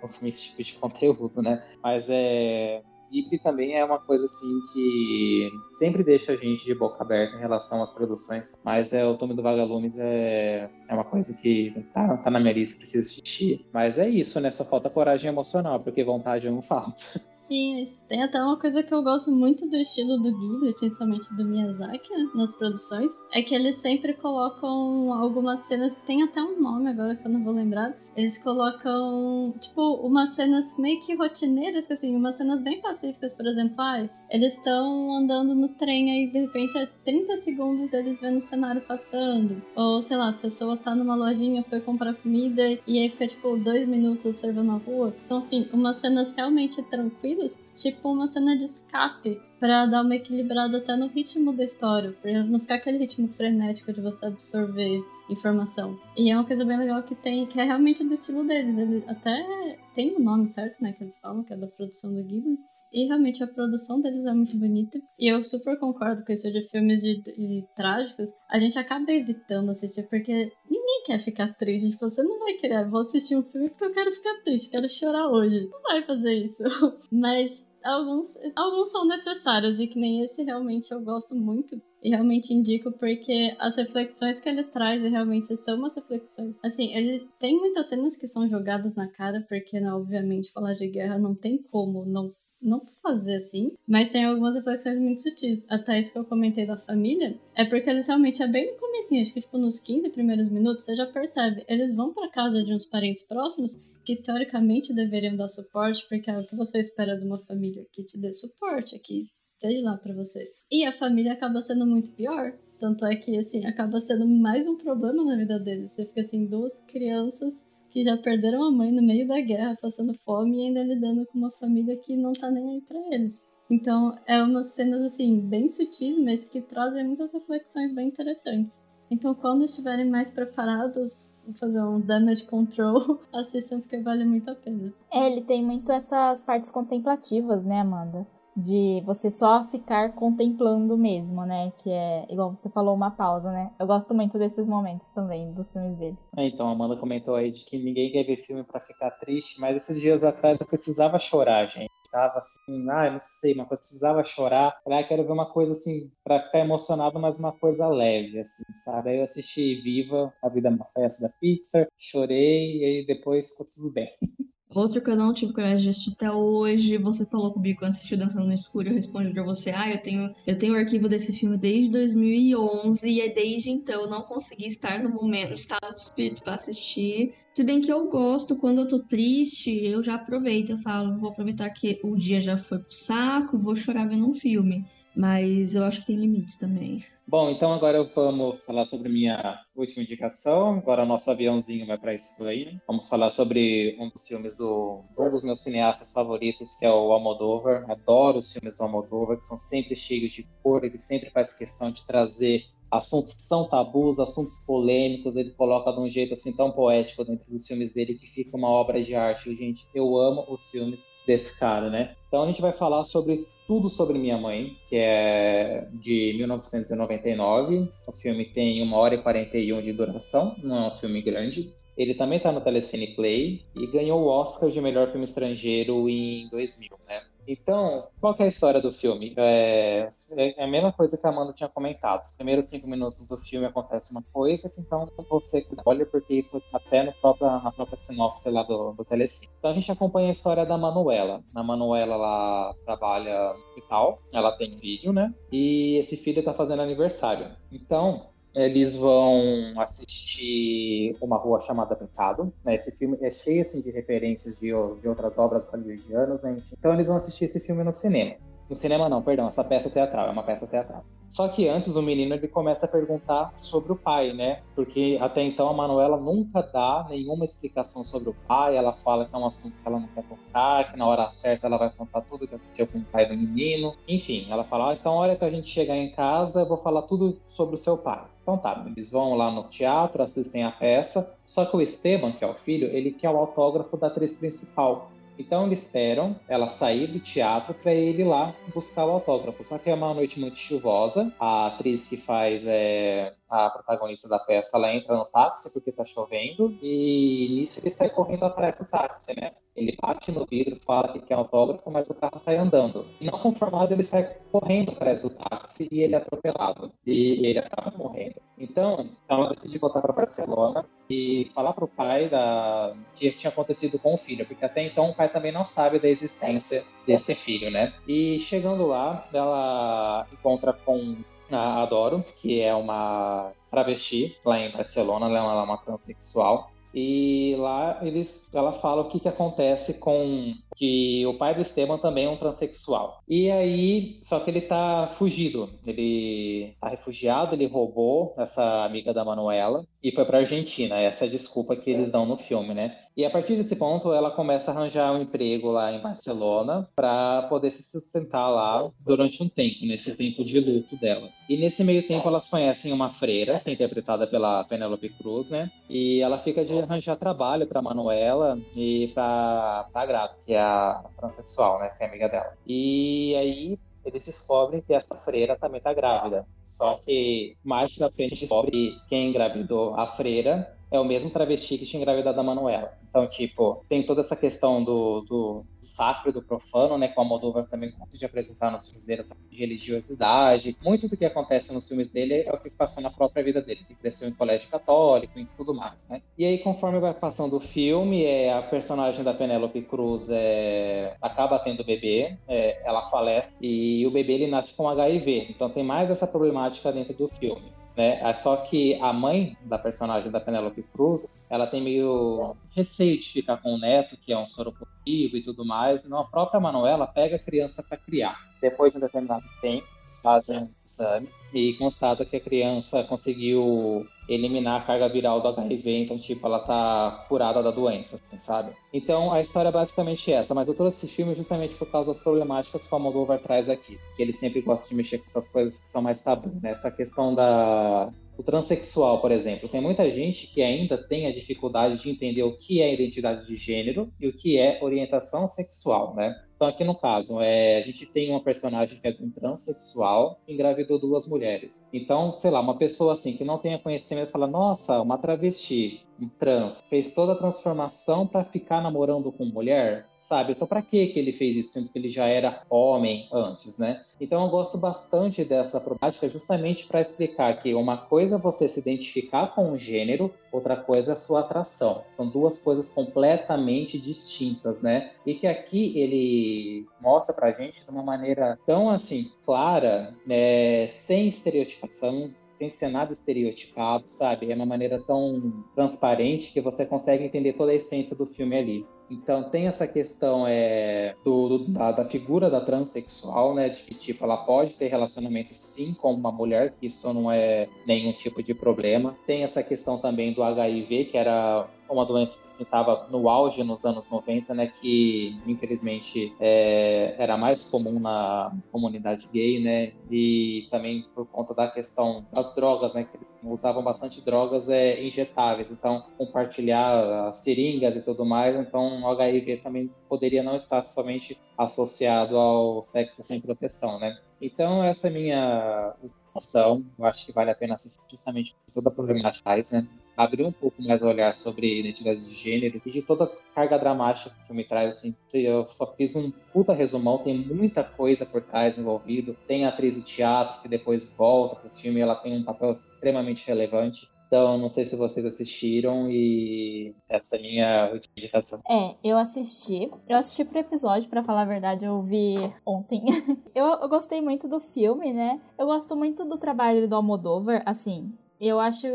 consumir esse tipo de conteúdo, né? Mas é Ghibli também é uma coisa assim que sempre deixa a gente de boca aberta em relação às produções, mas é o Tome do Vagalumes é, é uma coisa que tá, tá na minha lista, preciso assistir. Mas é isso, né? Só falta coragem emocional, porque vontade não falta. Sim, tem até uma coisa que eu gosto muito do estilo do Ghibli, principalmente do Miyazaki, né, nas produções, é que eles sempre colocam algumas cenas, tem até um nome agora que eu não vou lembrar, eles colocam, tipo, umas cenas meio que rotineiras, assim, umas cenas bem pacíficas, por exemplo, ai, eles estão andando no trem aí, de repente, é 30 segundos deles vendo o cenário passando, ou, sei lá, a pessoa tá numa lojinha, foi comprar comida, e aí fica, tipo, dois minutos observando a rua. São, assim, umas cenas realmente tranquilas, tipo uma cena de escape para dar uma equilibrada até no ritmo da história, para não ficar aquele ritmo frenético de você absorver informação. E é uma coisa bem legal que tem, que é realmente do estilo deles. Ele até tem o um nome certo, né, que eles falam, que é da produção do Ghibli. E realmente a produção deles é muito bonita. E eu super concordo com isso de filmes de, de, trágicos. A gente acaba evitando assistir porque ninguém quer ficar triste. Tipo, você não vai querer, vou assistir um filme porque eu quero ficar triste, quero chorar hoje. Não vai fazer isso. Mas alguns, alguns são necessários e que nem esse realmente eu gosto muito. E realmente indico porque as reflexões que ele traz realmente são umas reflexões. Assim, ele tem muitas cenas que são jogadas na cara, porque, né, obviamente, falar de guerra não tem como não não fazer assim, mas tem algumas reflexões muito sutis. Até isso que eu comentei da família, é porque eles realmente é bem no começo, acho que tipo nos 15 primeiros minutos, você já percebe, eles vão para casa de uns parentes próximos que teoricamente deveriam dar suporte, porque é o que você espera de uma família que te dê suporte, que esteja lá para você. E a família acaba sendo muito pior. Tanto é que, assim, acaba sendo mais um problema na vida deles. Você fica assim, duas crianças que já perderam a mãe no meio da guerra, passando fome e ainda lidando com uma família que não tá nem aí para eles. Então, é umas cenas assim bem sutis, mas que trazem muitas reflexões bem interessantes. Então, quando estiverem mais preparados, vou fazer um damage control, assistam porque vale muito a pena. É, ele tem muito essas partes contemplativas, né, Amanda? De você só ficar contemplando mesmo, né? Que é, igual você falou, uma pausa, né? Eu gosto muito desses momentos também, dos filmes dele. É, então, a Amanda comentou aí de que ninguém quer ver filme para ficar triste, mas esses dias atrás eu precisava chorar, gente. tava assim, ah, não sei, uma coisa precisava chorar. Falei, ah, quero ver uma coisa assim, pra ficar emocionado, mas uma coisa leve, assim, sabe? Aí eu assisti Viva, A Vida é uma Festa da Pixar, chorei e aí depois ficou tudo bem. Outro que eu não tive coragem de assistir até hoje, você falou comigo quando assistiu Dançando no Escuro, eu respondi pra você, ah, eu tenho, eu tenho o arquivo desse filme desde 2011 e é desde então eu não consegui estar no momento, no estado de espírito para assistir. Se bem que eu gosto, quando eu tô triste, eu já aproveito, eu falo, vou aproveitar que o dia já foi pro saco, vou chorar vendo um filme. Mas eu acho que tem limites também. Bom, então agora vamos falar sobre minha última indicação. Agora nosso aviãozinho vai para Espanha. Vamos falar sobre um dos filmes do um dos meus cineastas favoritos, que é o Almodóvar. Adoro os filmes do Almodóvar, que são sempre cheios de cor. Ele sempre faz questão de trazer assuntos que são tabus, assuntos polêmicos, ele coloca de um jeito assim tão poético dentro dos filmes dele que fica uma obra de arte. Gente, eu amo os filmes desse cara, né? Então a gente vai falar sobre tudo sobre Minha Mãe, que é de 1999. O filme tem uma hora e 41 de duração, não é um filme grande. Ele também está no Telecine Play e ganhou o Oscar de melhor filme estrangeiro em 2000, né? Então, qual é a história do filme? É, é, a mesma coisa que a Amanda tinha comentado. Os primeiros cinco minutos do filme acontece uma coisa, que então você olha porque isso até no próprio, na própria sinopse lá do, do Telecine. Então a gente acompanha a história da Manuela. A Manuela, ela trabalha no hospital, ela tem filho, né? E esse filho tá fazendo aniversário. Então, eles vão assistir uma rua chamada Pecado. Né? Esse filme é cheio assim, de referências de, de outras obras hollywoodianas. Né? Então eles vão assistir esse filme no cinema. No cinema não, perdão, essa peça teatral, é uma peça teatral. Só que antes o menino ele começa a perguntar sobre o pai, né? Porque até então a Manuela nunca dá nenhuma explicação sobre o pai. Ela fala que é um assunto que ela não quer contar, que na hora certa ela vai contar tudo que aconteceu com o pai do menino. Enfim, ela fala: ah, então, hora que a gente chegar em casa, eu vou falar tudo sobre o seu pai. Então tá, eles vão lá no teatro, assistem a peça. Só que o Esteban, que é o filho, ele quer o autógrafo da atriz principal. Então eles esperam ela sair do teatro para ele ir lá buscar o autógrafo. Só que é uma noite muito chuvosa. A atriz que faz é, a protagonista da peça, ela entra no táxi porque tá chovendo e nisso ele sai correndo atrás do táxi, né? Ele bate no vidro, fala que quer autógrafo, mas o carro sai andando. Não conformado, ele sai correndo atrás do táxi e ele é atropelado. E ele acaba morrendo. Então, ela decide voltar para Barcelona e falar para o pai da que tinha acontecido com o filho, porque até então o pai também não sabe da existência desse filho, né? E chegando lá, ela encontra com a Adoro, que é uma travesti lá em Barcelona, ela é uma transexual. E lá eles, ela fala o que, que acontece com que o pai do Esteban também é um transexual. E aí, só que ele tá fugido. Ele tá refugiado, ele roubou essa amiga da Manuela e foi pra Argentina. Essa é a desculpa que eles dão no filme, né? E a partir desse ponto, ela começa a arranjar um emprego lá em Barcelona para poder se sustentar lá durante um tempo, nesse tempo de luto dela. E nesse meio tempo, elas conhecem uma freira, que é interpretada pela Penélope Cruz, né? E ela fica de arranjar trabalho para Manuela e para a Grato, que é a transexual, né? Que é amiga dela. E aí eles descobrem que essa freira também tá grávida. Só que mais pra frente descobre que quem engravidou a freira é o mesmo travesti que tinha engravidado a Manuela. Então, tipo, tem toda essa questão do, do sacro e do profano, né? Com a Moldova também gosta de apresentar nos filmes dele essa religiosidade. Muito do que acontece nos filmes dele é o que passou na própria vida dele. Ele cresceu em colégio católico e tudo mais, né? E aí, conforme vai passando o filme, é, a personagem da Penélope Cruz é, acaba tendo bebê, é, ela falece e o bebê ele nasce com HIV. Então tem mais essa problemática dentro do filme. Né? É só que a mãe da personagem da Penélope Cruz, ela tem meio receio de ficar com o neto, que é um soro positivo e tudo mais. Então a própria Manuela pega a criança para criar. Depois de um determinado tempo, fazem um exame e constata que a criança conseguiu eliminar a carga viral do HIV, então, tipo, ela tá curada da doença, assim, sabe? Então, a história é basicamente essa, mas eu trouxe esse filme justamente por causa das problemáticas que o Almodóvar traz aqui, que ele sempre gosta de mexer com essas coisas que são mais tabu, né? Essa questão da o transexual, por exemplo, tem muita gente que ainda tem a dificuldade de entender o que é identidade de gênero e o que é orientação sexual, né? Então, aqui no caso, é, a gente tem uma personagem que é um transexual que engravidou duas mulheres. Então, sei lá, uma pessoa assim que não tenha conhecimento fala, nossa, uma travesti. Trans fez toda a transformação para ficar namorando com mulher, sabe? Então, para que ele fez isso, sendo que ele já era homem antes, né? Então, eu gosto bastante dessa problemática justamente para explicar que uma coisa é você se identificar com um gênero, outra coisa é a sua atração. São duas coisas completamente distintas, né? E que aqui ele mostra pra gente de uma maneira tão assim clara, né? sem estereotipação, sem ser nada estereotipado, sabe? É uma maneira tão transparente que você consegue entender toda a essência do filme ali. Então tem essa questão é, do, do, da, da, figura da transexual, né? De que tipo, ela pode ter relacionamento sim com uma mulher, que isso não é nenhum tipo de problema. Tem essa questão também do HIV, que era uma doença estava no auge nos anos 90, né, que infelizmente é, era mais comum na comunidade gay, né, e também por conta da questão das drogas, né, que usavam bastante drogas é, injetáveis, então compartilhar seringas e tudo mais, então o HIV também poderia não estar somente associado ao sexo sem proteção, né. Então essa é a minha opção, eu acho que vale a pena assistir justamente toda a problemática, né, abrir um pouco mais o olhar sobre identidade de gênero e de toda a carga dramática que o filme traz, assim, eu só fiz um puta resumão, tem muita coisa por trás envolvido, tem a atriz de teatro que depois volta pro filme, ela tem um papel extremamente relevante, então, não sei se vocês assistiram e essa é minha indicação. É, eu assisti. Eu assisti pro episódio, para falar a verdade, eu vi ontem. eu, eu, gostei muito do filme, né? Eu gosto muito do trabalho do Almodóvar, assim. Eu acho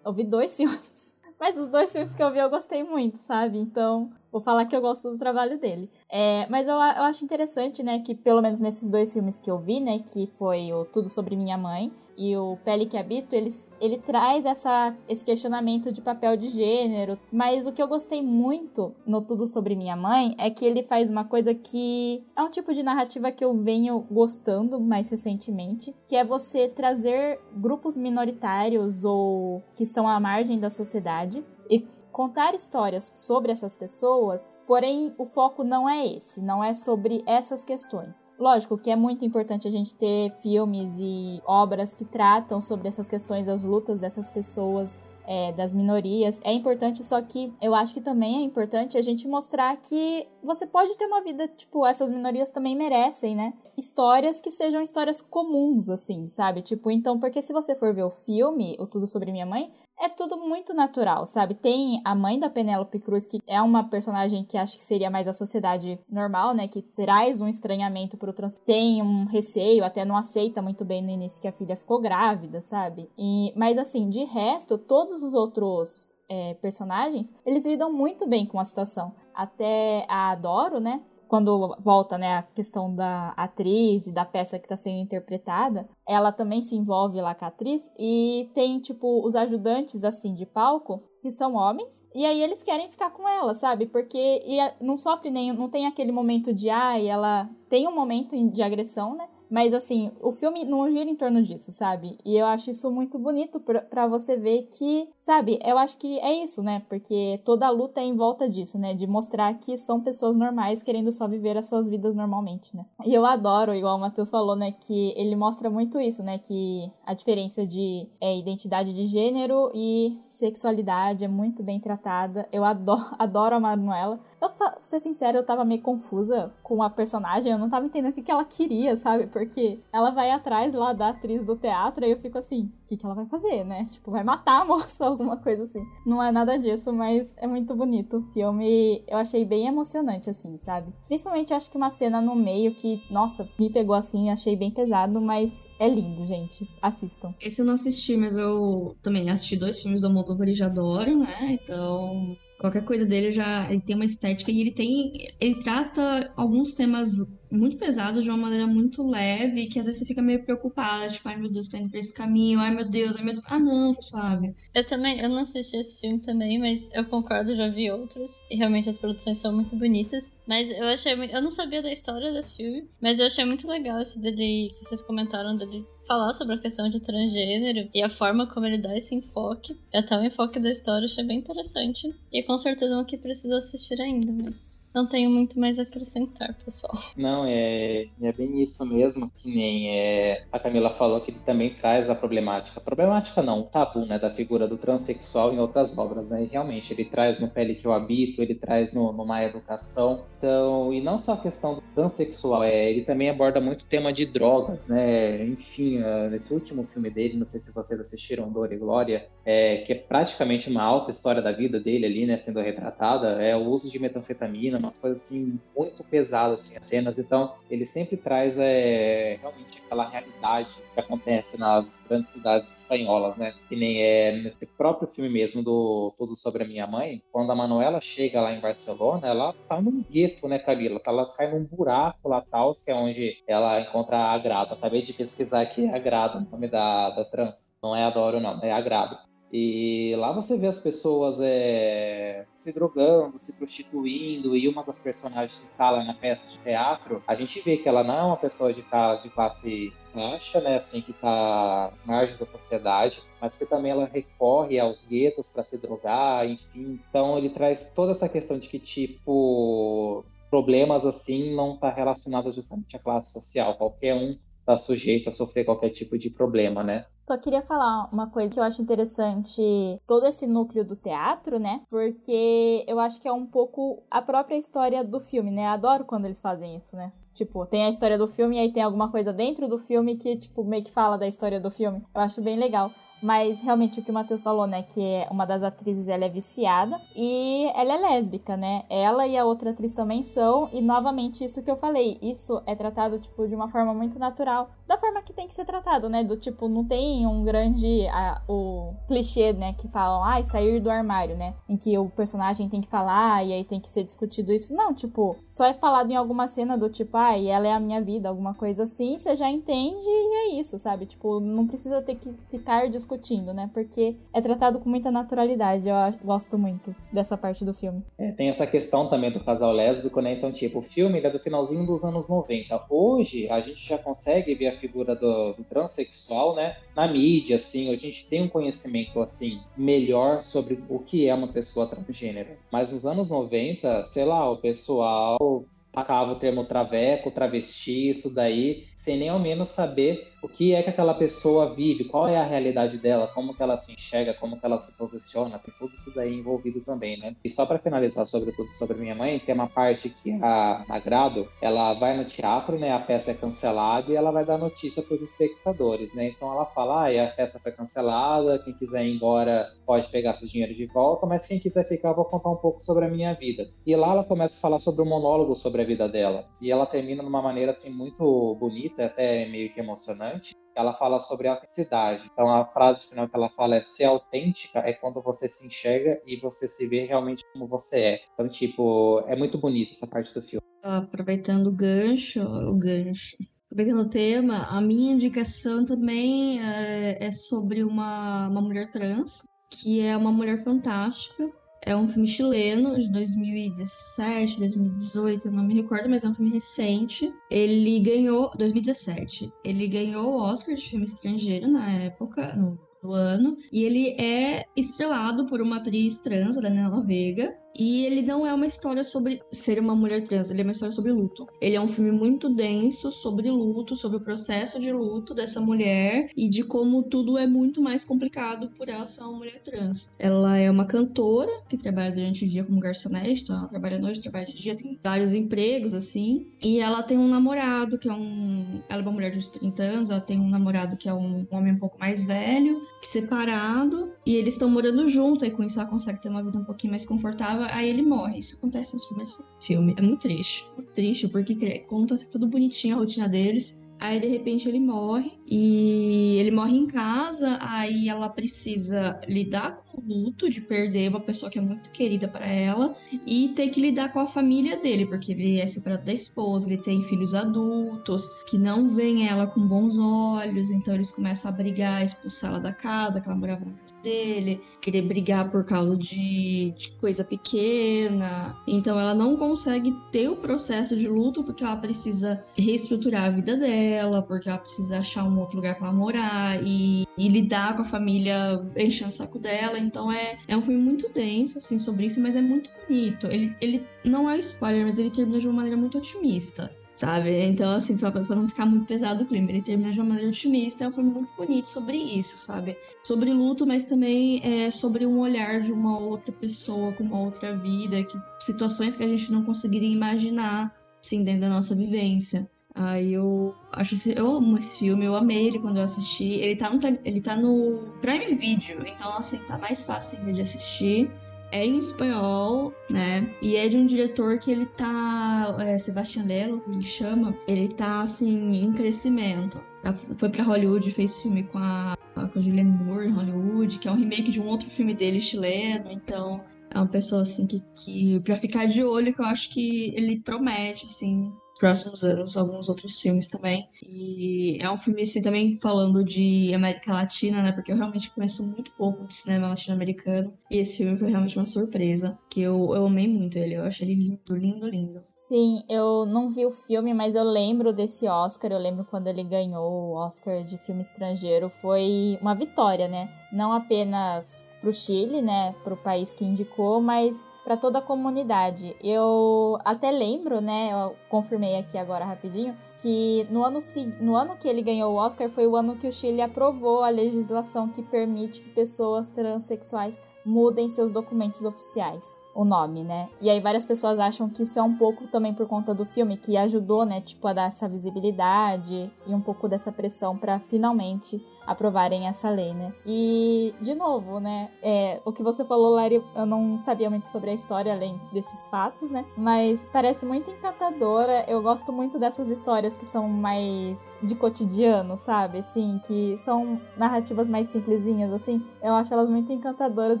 eu vi dois filmes. Mas os dois filmes que eu vi eu gostei muito, sabe? Então, vou falar que eu gosto do trabalho dele. É, mas eu, eu acho interessante, né, que pelo menos nesses dois filmes que eu vi, né, que foi o Tudo Sobre Minha Mãe e o Pele que Habito, ele, ele traz essa, esse questionamento de papel de gênero. Mas o que eu gostei muito no Tudo Sobre Minha Mãe é que ele faz uma coisa que é um tipo de narrativa que eu venho gostando mais recentemente, que é você trazer grupos minoritários ou que estão à margem da sociedade e contar histórias sobre essas pessoas, porém o foco não é esse, não é sobre essas questões. Lógico que é muito importante a gente ter filmes e obras que tratam sobre essas questões, as lutas dessas pessoas, é, das minorias. É importante, só que eu acho que também é importante a gente mostrar que você pode ter uma vida, tipo, essas minorias também merecem, né? Histórias que sejam histórias comuns, assim, sabe? Tipo, então, porque se você for ver o filme, o Tudo Sobre Minha Mãe, é tudo muito natural, sabe? Tem a mãe da Penélope Cruz, que é uma personagem que acho que seria mais a sociedade normal, né? Que traz um estranhamento pro trans. Tem um receio, até não aceita muito bem no início que a filha ficou grávida, sabe? E, mas assim, de resto, todos os outros é, personagens, eles lidam muito bem com a situação. Até a Adoro, né? Quando volta, né, a questão da atriz e da peça que está sendo interpretada, ela também se envolve lá com a atriz e tem, tipo, os ajudantes, assim, de palco, que são homens, e aí eles querem ficar com ela, sabe? Porque não sofre nenhum, não tem aquele momento de, ai, ah, ela tem um momento de agressão, né? Mas assim, o filme não gira em torno disso, sabe? E eu acho isso muito bonito para você ver que, sabe, eu acho que é isso, né? Porque toda a luta é em volta disso, né? De mostrar que são pessoas normais querendo só viver as suas vidas normalmente, né? E eu adoro, igual o Matheus falou, né? Que ele mostra muito isso, né? Que a diferença de é, identidade de gênero e sexualidade é muito bem tratada. Eu adoro, adoro a Manuela. Eu, pra ser sincera, eu tava meio confusa com a personagem, eu não tava entendendo o que, que ela queria, sabe? Porque ela vai atrás lá da atriz do teatro e eu fico assim, o que, que ela vai fazer, né? Tipo, vai matar a moça, alguma coisa assim. Não é nada disso, mas é muito bonito. O filme eu achei bem emocionante, assim, sabe? Principalmente acho que uma cena no meio que, nossa, me pegou assim, achei bem pesado, mas é lindo, gente. Assistam. Esse eu não assisti, mas eu também assisti dois filmes do Almodóvar e já adoro, né? Então Qualquer coisa dele já ele tem uma estética e ele tem. Ele trata alguns temas muito pesados de uma maneira muito leve, que às vezes você fica meio preocupada, tipo, ai meu Deus, tá indo pra esse caminho, ai meu Deus, ai meu Deus. Ah não, sabe? Eu também, eu não assisti esse filme também, mas eu concordo, já vi outros. E realmente as produções são muito bonitas. Mas eu achei Eu não sabia da história desse filme, mas eu achei muito legal isso dele que vocês comentaram dele falar sobre a questão de transgênero e a forma como ele dá esse enfoque. Até o enfoque da história eu achei bem interessante. E com certeza é um que preciso assistir ainda, mas não tenho muito mais a acrescentar, pessoal. Não, é, é bem isso mesmo, que nem é, a Camila falou que ele também traz a problemática. Problemática não, o tabu, né, da figura do transexual em outras obras, né? E realmente, ele traz no Pele que eu habito, ele traz no, no Má Educação. Então, e não só a questão do transexual, é, ele também aborda muito o tema de drogas, né? Enfim, uh, nesse último filme dele, não sei se vocês assistiram Dor e Glória, é, que é praticamente uma alta história da vida dele ali, né, sendo retratada, é o uso de metanfetamina, umas coisas assim muito pesadas assim, as cenas. Então, ele sempre traz é, realmente aquela realidade que acontece nas grandes cidades espanholas, né? Que nem é nesse próprio filme mesmo do Tudo sobre a Minha Mãe, quando a Manuela chega lá em Barcelona, ela tá num gueto, né, Camila? Ela cai num buraco lá tal, que é onde ela encontra a Grada. Acabei de pesquisar aqui a Grada, o nome da, da trans. Não é Adoro, não, é Agrado. E lá você vê as pessoas é, se drogando, se prostituindo, e uma das personagens que está lá na peça de teatro, a gente vê que ela não é uma pessoa de, de classe baixa, né, assim, que está às margens da sociedade, mas que também ela recorre aos guetos para se drogar, enfim. Então ele traz toda essa questão de que, tipo, problemas assim não está relacionado justamente à classe social. Qualquer um está sujeito a sofrer qualquer tipo de problema, né? Só queria falar uma coisa que eu acho interessante, todo esse núcleo do teatro, né? Porque eu acho que é um pouco a própria história do filme, né? Adoro quando eles fazem isso, né? Tipo, tem a história do filme e aí tem alguma coisa dentro do filme que, tipo, meio que fala da história do filme. Eu acho bem legal. Mas realmente o que o Matheus falou, né? Que é uma das atrizes ela é viciada e ela é lésbica, né? Ela e a outra atriz também são. E novamente, isso que eu falei, isso é tratado, tipo, de uma forma muito natural. Da forma que tem que ser tratado, né? Do tipo, não tem um grande. A, o clichê, né? Que falam, ai, ah, sair do armário, né? Em que o personagem tem que falar e aí tem que ser discutido isso. Não, tipo, só é falado em alguma cena do tipo, ai, ah, ela é a minha vida, alguma coisa assim, você já entende e é isso, sabe? Tipo, não precisa ter que ficar discutindo discutindo, né? Porque é tratado com muita naturalidade. Eu gosto muito dessa parte do filme. É, tem essa questão também do casal lésbico, né? Então, tipo, o filme é do finalzinho dos anos 90. Hoje, a gente já consegue ver a figura do, do transexual, né? Na mídia, assim, a gente tem um conhecimento, assim, melhor sobre o que é uma pessoa transgênero. Mas nos anos 90, sei lá, o pessoal tacava o termo traveco, travesti, isso daí, sem nem ao menos saber o que é que aquela pessoa vive, qual é a realidade dela, como que ela se enxerga, como que ela se posiciona, tem tudo isso daí envolvido também, né? E só para finalizar sobre tudo sobre minha mãe, tem uma parte que a Agrado, ela vai no teatro, né? A peça é cancelada e ela vai dar notícia para os espectadores, né? Então ela fala, ah, a peça foi cancelada, quem quiser ir embora pode pegar seu dinheiro de volta, mas quem quiser ficar, eu vou contar um pouco sobre a minha vida. E lá ela começa a falar sobre o um monólogo sobre a vida dela. E ela termina de uma maneira assim muito bonita, até meio que emocionante ela fala sobre a autenticidade. Então a frase final que ela fala é ser autêntica é quando você se enxerga e você se vê realmente como você é. Então, tipo, é muito bonita essa parte do filme. Aproveitando o gancho, o gancho. Aproveitando o tema, a minha indicação também é, é sobre uma, uma mulher trans, que é uma mulher fantástica, é um filme chileno de 2017, 2018, eu não me recordo, mas é um filme recente. Ele ganhou 2017. Ele ganhou o Oscar de filme estrangeiro na época, no, no ano, e ele é estrelado por uma atriz trans, a Daniela Veiga, e ele não é uma história sobre ser uma mulher trans, ele é uma história sobre luto. Ele é um filme muito denso sobre luto, sobre o processo de luto dessa mulher e de como tudo é muito mais complicado por ela ser uma mulher trans. Ela é uma cantora que trabalha durante o dia como garçonete, então ela trabalha à noite, trabalha de dia, tem vários empregos assim. E ela tem um namorado que é um. Ela é uma mulher de uns 30 anos, ela tem um namorado que é um homem um pouco mais velho, separado, e eles estão morando junto, e com isso ela consegue ter uma vida um pouquinho mais confortável aí ele morre. Isso acontece nos primeiros filmes. É muito triste. Muito triste, porque conta tudo bonitinho a rotina deles. Aí de repente ele morre e ele morre em casa, aí ela precisa lidar com o luto de perder uma pessoa que é muito querida para ela e ter que lidar com a família dele, porque ele é separado da esposa, ele tem filhos adultos que não veem ela com bons olhos, então eles começam a brigar, expulsar ela da casa, que ela morava na casa dele, querer brigar por causa de, de coisa pequena. Então ela não consegue ter o processo de luto porque ela precisa reestruturar a vida dela porque ela precisa achar um outro lugar para morar e, e, lidar com a família enchendo o saco dela. Então é, é um filme muito denso, assim, sobre isso, mas é muito bonito. Ele, ele não é spoiler, mas ele termina de uma maneira muito otimista sabe? Então, assim, pra, pra, não ficar muito pesado o clima, ele termina de uma maneira otimista, é um filme muito bonito sobre isso, sabe? Sobre luto, mas também é sobre um olhar de uma outra pessoa com uma outra vida, que, situações que a gente não conseguiria imaginar, assim, dentro da nossa vivência. Aí eu acho esse, eu amo esse filme, eu amei ele quando eu assisti. Ele tá no, ele tá no Prime Video, então assim, tá mais fácil ainda de assistir é em espanhol, né? E é de um diretor que ele tá. É, Sebastian Lello, que ele chama, ele tá assim, em crescimento. Tá, foi pra Hollywood, fez filme com a, com a Julianne Moore em Hollywood, que é um remake de um outro filme dele chileno, então é uma pessoa assim que, que pra ficar de olho, que eu acho que ele promete, assim, próximos anos alguns outros filmes também. E é um filme, assim, também falando de América Latina, né? Porque eu realmente conheço muito pouco de cinema latino-americano. E esse filme foi realmente uma surpresa, que eu, eu amei muito ele. Eu achei ele lindo, lindo, lindo. Sim, eu não vi o filme, mas eu lembro desse Oscar. Eu lembro quando ele ganhou o Oscar de filme estrangeiro. Foi uma vitória, né? Não apenas pro Chile, né? Pro país que indicou, mas para toda a comunidade. Eu até lembro, né, eu confirmei aqui agora rapidinho, que no ano, no ano que ele ganhou o Oscar foi o ano que o Chile aprovou a legislação que permite que pessoas transexuais mudem seus documentos oficiais o nome, né? E aí várias pessoas acham que isso é um pouco também por conta do filme que ajudou, né, tipo a dar essa visibilidade e um pouco dessa pressão para finalmente aprovarem essa lei, né? E, de novo, né? É, o que você falou, Lari, eu não sabia muito sobre a história além desses fatos, né? Mas parece muito encantadora. Eu gosto muito dessas histórias que são mais de cotidiano, sabe? Assim, que são narrativas mais simplesinhas, assim. Eu acho elas muito encantadoras.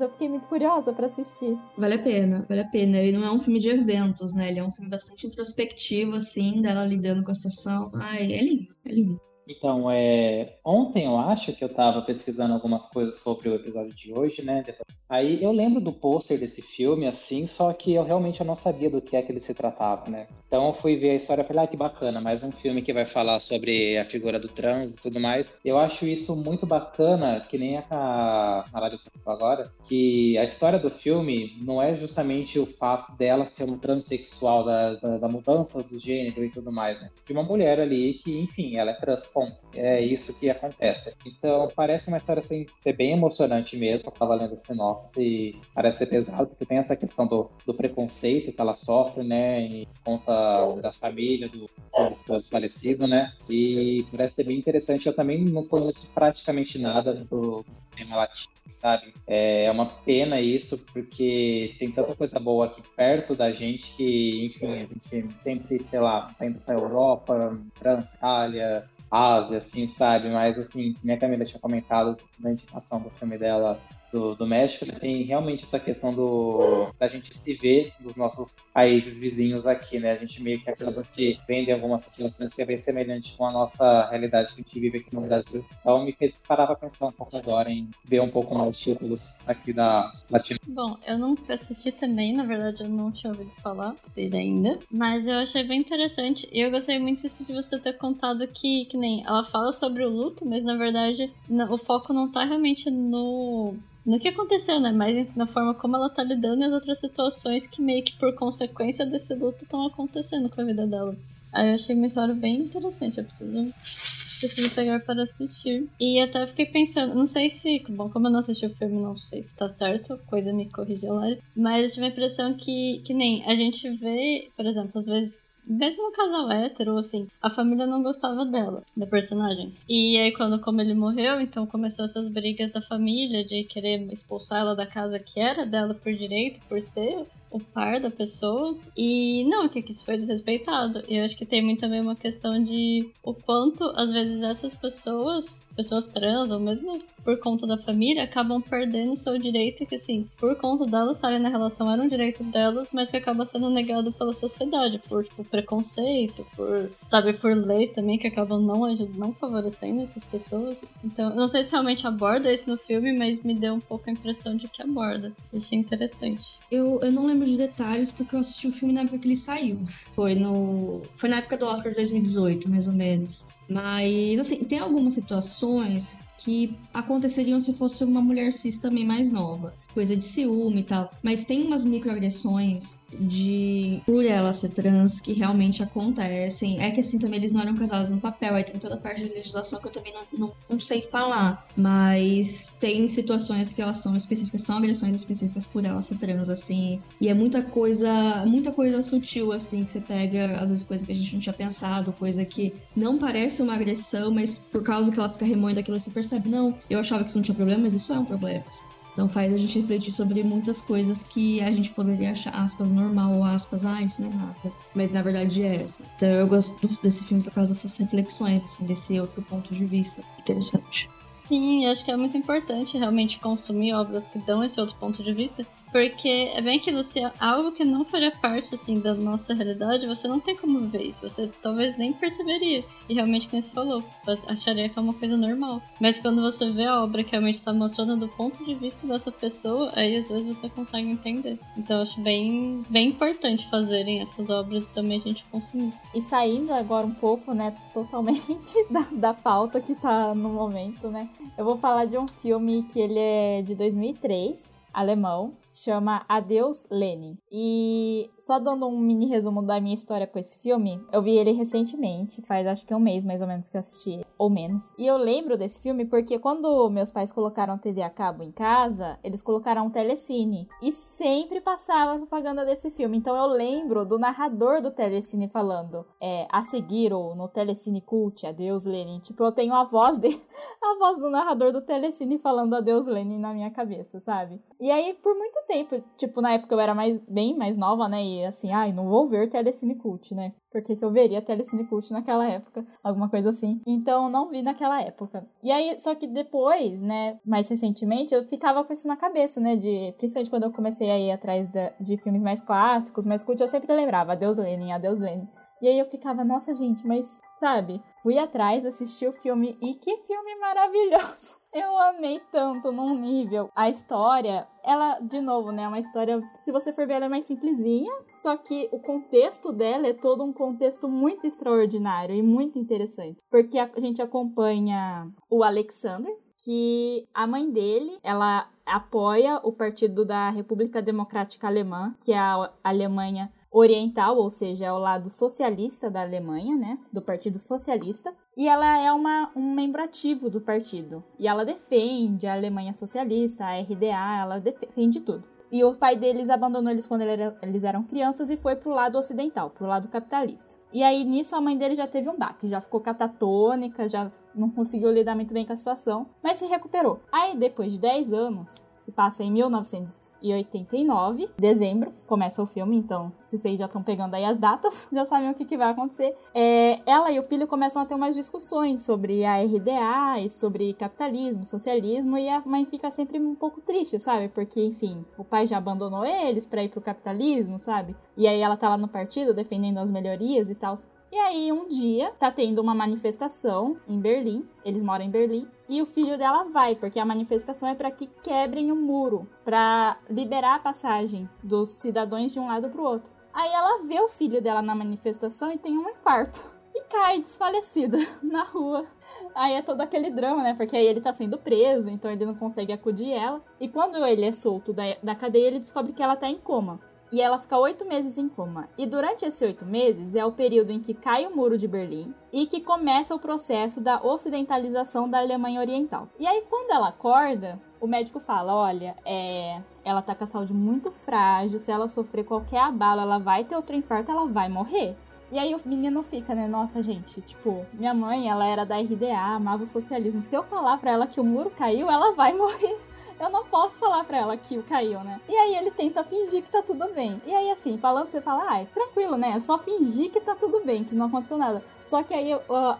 Eu fiquei muito curiosa para assistir. Vale a pena, vale a pena. Ele não é um filme de eventos, né? Ele é um filme bastante introspectivo, assim, dela lidando com a situação. Ai, é lindo, é lindo. Então, é, ontem eu acho que eu estava pesquisando algumas coisas sobre o episódio de hoje, né? Aí eu lembro do pôster desse filme, assim, só que eu realmente eu não sabia do que é que ele se tratava, né? Então eu fui ver a história e falei, ah, que bacana, mais um filme que vai falar sobre a figura do trans e tudo mais. Eu acho isso muito bacana, que nem a, a Larissa falou agora, que a história do filme não é justamente o fato dela ser um transexual, da, da, da mudança do gênero e tudo mais, né? De uma mulher ali que, enfim, ela é trans, É isso que acontece. Então parece uma história assim, ser bem emocionante mesmo, eu tava lendo a sinopse e parece ser pesado, porque tem essa questão do, do preconceito que ela sofre, né, em conta da família, do, do esposo falecido, né, e parece ser bem interessante. Eu também não conheço praticamente nada do sistema latino, sabe? É uma pena isso, porque tem tanta coisa boa aqui perto da gente que, enfim, a gente sempre, sei lá, tá indo pra Europa, França, Itália, Ásia, assim, sabe? Mas, assim, minha Camila tinha comentado na indicação do filme dela do, do México, tem realmente essa questão do da gente se ver nos nossos países vizinhos aqui, né? A gente meio que acaba se vendo em algumas situações que é bem semelhante com a nossa realidade que a gente vive aqui no Brasil. Então me fez parar pra pensar um pouco agora em ver um pouco mais títulos aqui da Latina. Bom, eu não assisti também, na verdade eu não tinha ouvido falar dele ainda, mas eu achei bem interessante e eu gostei muito disso de você ter contado que, que nem ela fala sobre o luto, mas na verdade o foco não tá realmente no no que aconteceu, né? Mas na forma como ela tá lidando e as outras situações que meio que por consequência desse luto estão acontecendo com a vida dela. Aí eu achei uma história bem interessante, eu preciso preciso pegar para assistir. E até fiquei pensando, não sei se, bom, como eu não assisti o filme, não sei se tá certo, coisa me corrija, Lara, mas eu tive a impressão que, que nem a gente vê, por exemplo, às vezes mesmo no casal hétero, assim, a família não gostava dela, da personagem. E aí, quando como ele morreu, então começou essas brigas da família de querer expulsar ela da casa que era dela por direito, por ser o par da pessoa. E não, que isso foi desrespeitado. Eu acho que tem muito também uma questão de o quanto, às vezes, essas pessoas, pessoas trans, ou mesmo por conta da família, acabam perdendo seu direito, que assim, por conta delas estarem na relação, era um direito delas, mas que acaba sendo negado pela sociedade, por tipo, preconceito, por, sabe, por leis também que acabam não não favorecendo essas pessoas. Então, não sei se realmente aborda isso no filme, mas me deu um pouco a impressão de que aborda. Achei interessante. Eu, eu não lembro de detalhes porque eu assisti o filme na época que ele saiu. Foi no. Foi na época do Oscar de 2018, mais ou menos. Mas, assim, tem algumas situações que aconteceriam se fosse uma mulher cis também mais nova. Coisa de ciúme e tal. Mas tem umas microagressões de por ela ser trans que realmente acontecem. É que assim também eles não eram casados no papel, aí tem toda a parte de legislação que eu também não, não, não sei falar. Mas tem situações que elas são específicas, são agressões específicas por ela ser trans, assim. E é muita coisa, muita coisa sutil, assim, que você pega, às vezes, coisa que a gente não tinha pensado, coisa que não parece uma agressão, mas por causa que ela fica remoendo aquilo, você percebe, não, eu achava que isso não tinha problema, mas isso é um problema. Assim. Então faz a gente refletir sobre muitas coisas que a gente poderia achar, aspas, normal ou aspas, ah, isso não é nada. Mas na verdade é. Assim. Então eu gosto desse filme por causa dessas reflexões, assim, desse outro ponto de vista interessante. Sim, acho que é muito importante realmente consumir obras que dão esse outro ponto de vista, porque é bem aquilo, se é algo que não faria parte, assim, da nossa realidade, você não tem como ver isso. Você talvez nem perceberia. E realmente, como você falou, acharia que é uma coisa normal. Mas quando você vê a obra que realmente está mostrando do ponto de vista dessa pessoa, aí às vezes você consegue entender. Então eu acho bem, bem importante fazerem essas obras e também a gente consumir. E saindo agora um pouco, né, totalmente da, da pauta que tá no momento, né? Eu vou falar de um filme que ele é de 2003, alemão, chama Adeus Lenin. E só dando um mini resumo da minha história com esse filme, eu vi ele recentemente, faz acho que um mês mais ou menos que eu assisti, ou menos. E eu lembro desse filme porque quando meus pais colocaram TV a cabo em casa, eles colocaram um telecine e sempre passava a propaganda desse filme. Então eu lembro do narrador do telecine falando, é, a seguir ou no telecine cult, Adeus Lenin. Tipo, eu tenho a voz de a voz do narrador do telecine falando Adeus Lenin na minha cabeça, sabe? E aí por muito tempo. Tipo, na época eu era mais, bem mais nova, né? E assim, ai, não vou ver Telecine Cult, né? Por que, eu veria Telecine Cult naquela época? Alguma coisa assim. Então, não vi naquela época. E aí, só que depois, né? Mais recentemente, eu ficava com isso na cabeça, né? De, principalmente quando eu comecei a ir atrás de filmes mais clássicos, mais cult, eu sempre lembrava Adeus Lenin, Adeus Lenin. E aí eu ficava, nossa gente, mas sabe? Fui atrás, assisti o filme e que filme maravilhoso! Eu amei tanto num nível. A história, ela, de novo, né? É uma história, se você for ver, ela é mais simplesinha. Só que o contexto dela é todo um contexto muito extraordinário e muito interessante. Porque a gente acompanha o Alexander, que a mãe dele, ela apoia o partido da República Democrática Alemã, que é a Alemanha oriental, ou seja, é o lado socialista da Alemanha, né, do Partido Socialista, e ela é uma, um membro ativo do partido. E ela defende a Alemanha socialista, a RDA, ela defende tudo. E o pai deles abandonou eles quando eles eram crianças e foi pro lado ocidental, pro lado capitalista. E aí nisso a mãe dele já teve um baque, já ficou catatônica, já não conseguiu lidar muito bem com a situação, mas se recuperou. Aí depois de 10 anos, se passa em 1989, dezembro, começa o filme, então se vocês já estão pegando aí as datas, já sabem o que, que vai acontecer. É, ela e o filho começam a ter umas discussões sobre a RDA e sobre capitalismo, socialismo, e a mãe fica sempre um pouco triste, sabe? Porque, enfim, o pai já abandonou eles para ir pro capitalismo, sabe? E aí ela tá lá no partido defendendo as melhorias e tal. E aí, um dia, tá tendo uma manifestação em Berlim. Eles moram em Berlim. E o filho dela vai, porque a manifestação é para que quebrem o muro, para liberar a passagem dos cidadãos de um lado pro outro. Aí ela vê o filho dela na manifestação e tem um infarto. E cai desfalecida na rua. Aí é todo aquele drama, né? Porque aí ele tá sendo preso, então ele não consegue acudir ela. E quando ele é solto da, da cadeia, ele descobre que ela tá em coma e ela fica oito meses em coma. E durante esses oito meses é o período em que cai o muro de Berlim e que começa o processo da ocidentalização da Alemanha Oriental. E aí, quando ela acorda, o médico fala: olha, é, ela tá com a saúde muito frágil, se ela sofrer qualquer abalo, ela vai ter outro infarto, ela vai morrer. E aí o menino fica, né? Nossa, gente, tipo, minha mãe, ela era da RDA, amava o socialismo. Se eu falar pra ela que o muro caiu, ela vai morrer eu não posso falar pra ela que o caiu, né? E aí ele tenta fingir que tá tudo bem. E aí, assim, falando, você fala, ai, tranquilo, né? É só fingir que tá tudo bem, que não aconteceu nada. Só que aí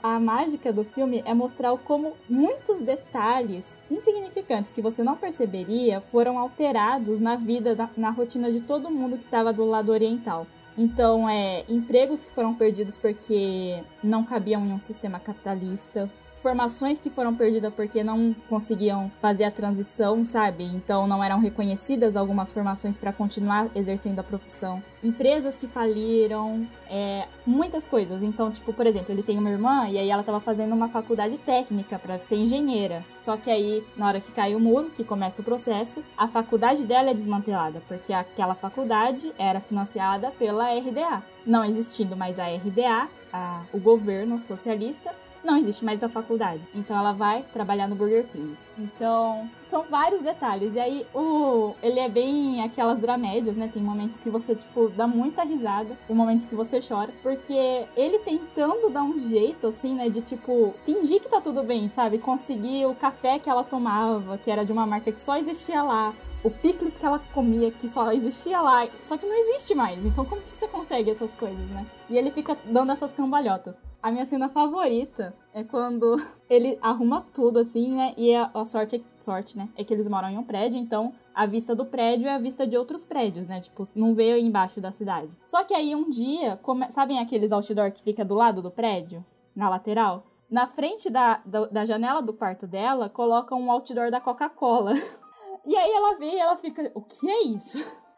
a mágica do filme é mostrar como muitos detalhes insignificantes que você não perceberia foram alterados na vida, na, rotina de todo mundo que estava do lado oriental. Então, é empregos que foram perdidos porque não cabiam em um sistema capitalista, formações que foram perdidas porque não conseguiam fazer a transição, sabe? Então não eram reconhecidas algumas formações para continuar exercendo a profissão. Empresas que faliram, é, muitas coisas. Então, tipo, por exemplo, ele tem uma irmã e aí ela tava fazendo uma faculdade técnica para ser engenheira. Só que aí, na hora que cai o muro, que começa o processo, a faculdade dela é desmantelada, porque aquela faculdade era financiada pela RDA. Não existindo mais a RDA, a, o governo socialista, não existe mais a faculdade. Então ela vai trabalhar no Burger King. Então, são vários detalhes. E aí, o ele é bem aquelas dramédias, né? Tem momentos que você, tipo, dá muita risada, tem momentos que você chora, porque ele tentando dar um jeito, assim, né? De, tipo, fingir que tá tudo bem, sabe? Conseguir o café que ela tomava, que era de uma marca que só existia lá o picles que ela comia, que só existia lá, só que não existe mais. Então como que você consegue essas coisas, né? E ele fica dando essas cambalhotas. A minha cena favorita é quando ele arruma tudo assim, né? E a, a sorte, sorte, né? É que eles moram em um prédio, então a vista do prédio é a vista de outros prédios, né? Tipo, não vê embaixo da cidade. Só que aí um dia, come... sabem aqueles outdoor que fica do lado do prédio? Na lateral? Na frente da, da, da janela do quarto dela, coloca um outdoor da Coca-Cola. E aí ela vê e ela fica, o que é isso?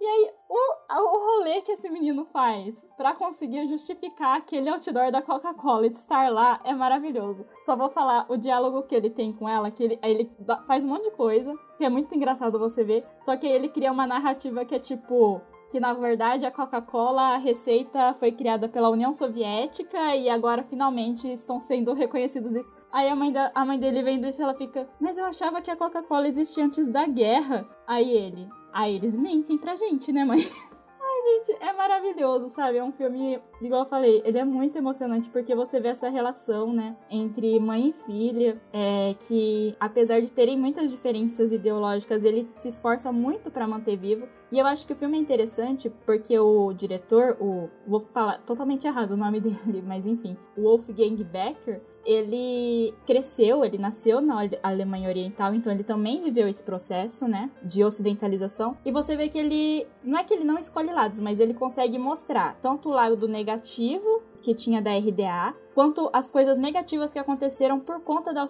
E aí, o, o rolê que esse menino faz para conseguir justificar aquele outdoor da Coca-Cola estar lá é maravilhoso. Só vou falar o diálogo que ele tem com ela, que ele, ele faz um monte de coisa, que é muito engraçado você ver. Só que ele cria uma narrativa que é tipo: que na verdade a Coca-Cola, a receita foi criada pela União Soviética e agora finalmente estão sendo reconhecidos isso. Aí a mãe, da, a mãe dele vendo isso, ela fica, mas eu achava que a Coca-Cola existia antes da guerra. Aí ele, aí eles mentem pra gente, né, mãe? gente, é maravilhoso, sabe? É um filme, igual eu falei, ele é muito emocionante porque você vê essa relação, né, entre mãe e filha, é, que apesar de terem muitas diferenças ideológicas, ele se esforça muito para manter vivo. E eu acho que o filme é interessante porque o diretor, o vou falar totalmente errado o nome dele, mas enfim, o Wolfgang Becker, ele cresceu, ele nasceu na Alemanha Oriental, então ele também viveu esse processo, né, de ocidentalização. E você vê que ele, não é que ele não escolhe lados, mas ele consegue mostrar tanto o lado negativo que tinha da RDA, quanto as coisas negativas que aconteceram por conta da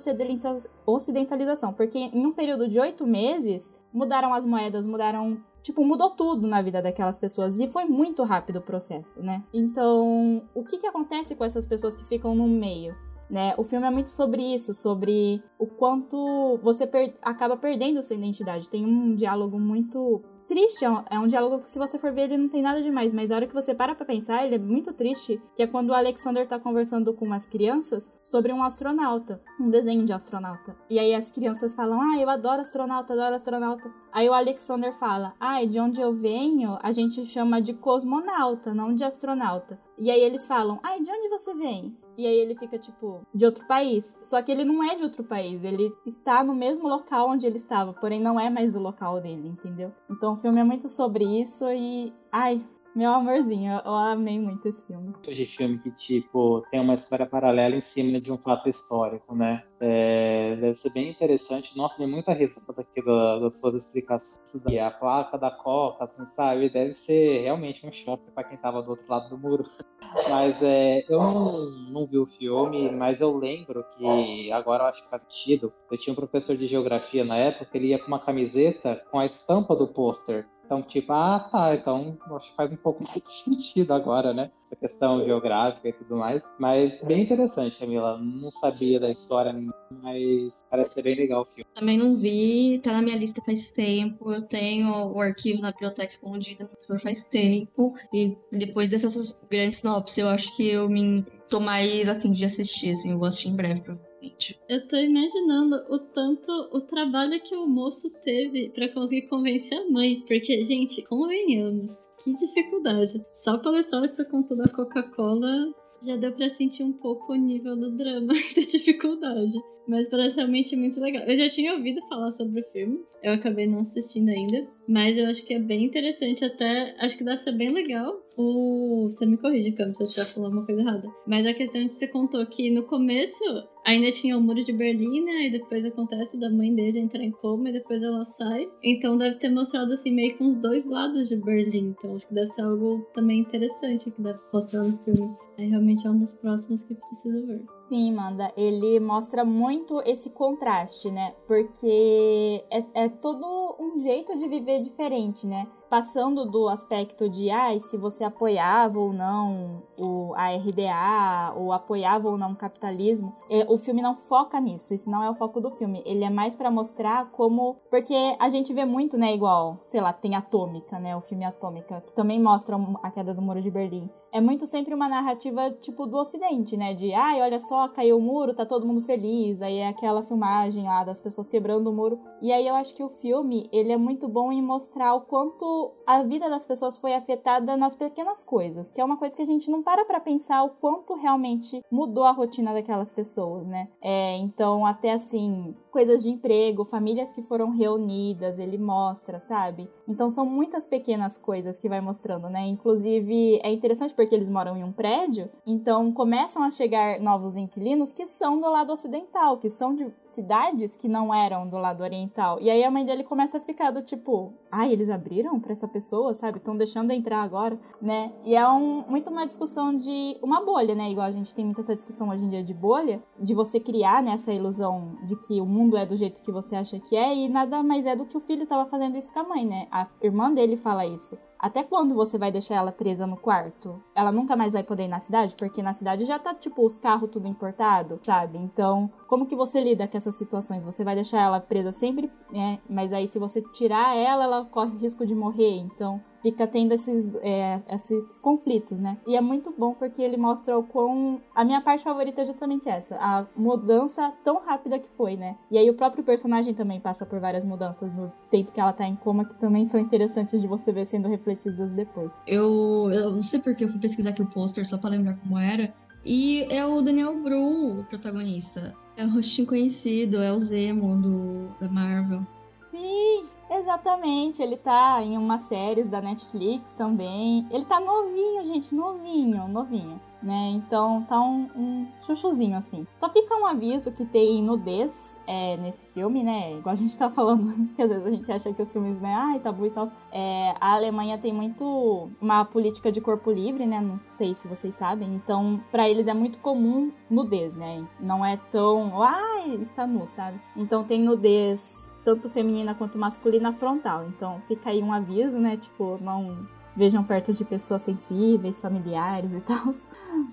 ocidentalização. Porque em um período de oito meses, mudaram as moedas, mudaram tipo, mudou tudo na vida daquelas pessoas e foi muito rápido o processo, né? Então, o que que acontece com essas pessoas que ficam no meio? Né? O filme é muito sobre isso, sobre o quanto você per acaba perdendo sua identidade. Tem um diálogo muito triste, é um, é um, diálogo que se você for ver ele não tem nada demais, mas a hora que você para pra pensar, ele é muito triste, que é quando o Alexander tá conversando com umas crianças sobre um astronauta, um desenho de astronauta. E aí as crianças falam, ah, eu adoro astronauta, adoro astronauta. Aí o Alexander fala, ah, de onde eu venho, a gente chama de cosmonauta, não de astronauta. E aí eles falam, ai, de onde você vem? E aí ele fica tipo, de outro país. Só que ele não é de outro país, ele está no mesmo local onde ele estava, porém não é mais o local dele, entendeu? Então o filme é muito sobre isso e. Ai, meu amorzinho, eu amei muito esse filme. De filme que, tipo, tem uma história paralela em cima de um fato histórico, né? É, deve ser bem interessante. Nossa, tem muita risada aqui da, das suas explicações. E a placa da Coca, assim, sabe? Deve ser realmente um choque para quem tava do outro lado do muro. Mas é, eu não, não vi o filme, mas eu lembro que agora eu acho que faz sentido. Eu tinha um professor de geografia na época, ele ia com uma camiseta com a estampa do pôster. Então, tipo, ah, tá, então acho que faz um pouco mais de sentido agora, né? Essa questão geográfica e tudo mais. Mas bem interessante, Camila. Não sabia da história, mas parece ser bem legal o filme. Também não vi, tá na minha lista faz tempo. Eu tenho o arquivo na biblioteca escondida no faz tempo. E depois dessas grandes sinopses, eu acho que eu me tô mais afim de assistir, assim, eu vou assistir em breve, provavelmente. Eu tô imaginando o tanto, o trabalho que o moço teve para conseguir convencer a mãe, porque, gente, convenhamos, que dificuldade. Só pela história que você contou da Coca-Cola, já deu para sentir um pouco o nível do drama da dificuldade. Mas parece realmente muito legal. Eu já tinha ouvido falar sobre o filme, eu acabei não assistindo ainda, mas eu acho que é bem interessante, até acho que deve ser bem legal. O... Você me corrige, Cam, se eu estiver falando uma coisa errada. Mas a questão é que você contou que no começo ainda tinha o muro de Berlim, né? E depois acontece da mãe dele entrar em coma e depois ela sai. Então deve ter mostrado assim meio com os dois lados de Berlim. Então acho que deve ser algo também interessante que deve mostrar no filme. É realmente é um dos próximos que preciso ver. Sim, Manda, ele mostra muito esse contraste, né? Porque é, é todo um jeito de viver diferente, né? Passando do aspecto de ah, se você apoiava ou não o, a RDA, ou apoiava ou não o capitalismo, é, o filme não foca nisso. Isso não é o foco do filme. Ele é mais para mostrar como. Porque a gente vê muito, né? Igual, sei lá, tem Atômica, né? O filme Atômica, que também mostra a queda do Muro de Berlim é muito sempre uma narrativa tipo do ocidente, né? De ai, olha só, caiu o muro, tá todo mundo feliz. Aí é aquela filmagem lá das pessoas quebrando o muro. E aí eu acho que o filme, ele é muito bom em mostrar o quanto a vida das pessoas foi afetada nas pequenas coisas, que é uma coisa que a gente não para pra pensar o quanto realmente mudou a rotina daquelas pessoas, né? É, então, até assim, coisas de emprego, famílias que foram reunidas, ele mostra, sabe? Então são muitas pequenas coisas que vai mostrando, né? Inclusive, é interessante porque eles moram em um prédio, então começam a chegar novos inquilinos que são do lado ocidental, que são de cidades que não eram do lado oriental. E aí a mãe dele começa a ficar do tipo, ai, eles abriram para essa pessoa, sabe? Estão deixando entrar agora, né? E é um, muito uma discussão de uma bolha, né? Igual a gente tem muita essa discussão hoje em dia de bolha, de você criar nessa né, ilusão de que o mundo é do jeito que você acha que é e nada mais é do que o filho estava fazendo isso com a mãe, né? A irmã dele fala isso. Até quando você vai deixar ela presa no quarto? Ela nunca mais vai poder ir na cidade? Porque na cidade já tá, tipo, os carros tudo importado, sabe? Então, como que você lida com essas situações? Você vai deixar ela presa sempre, né? Mas aí se você tirar ela, ela corre risco de morrer. Então, fica tendo esses, é, esses conflitos, né? E é muito bom porque ele mostra o quão. A minha parte favorita é justamente essa, a mudança tão rápida que foi, né? E aí o próprio personagem também passa por várias mudanças no tempo que ela tá em coma, que também são interessantes de você ver sendo refletidas depois. Eu, eu não sei porque eu fui pesquisar aqui o pôster só pra lembrar como era. E é o Daniel Bru, o protagonista. É um rostinho conhecido, é o Zemo do, da Marvel. Sim, exatamente. Ele tá em umas séries da Netflix também. Ele tá novinho, gente, novinho, novinho. Né? Então tá um, um chuchuzinho assim. Só fica um aviso que tem nudez é, nesse filme, né? Igual a gente tá falando, que às vezes a gente acha que os filmes, né? Ai, tabu e tal. É, a Alemanha tem muito uma política de corpo livre, né? Não sei se vocês sabem. Então, para eles é muito comum nudez, né? Não é tão, ai, está nu, sabe? Então tem nudez tanto feminina quanto masculina frontal. Então fica aí um aviso, né? Tipo, não vejam perto de pessoas sensíveis, familiares e tal.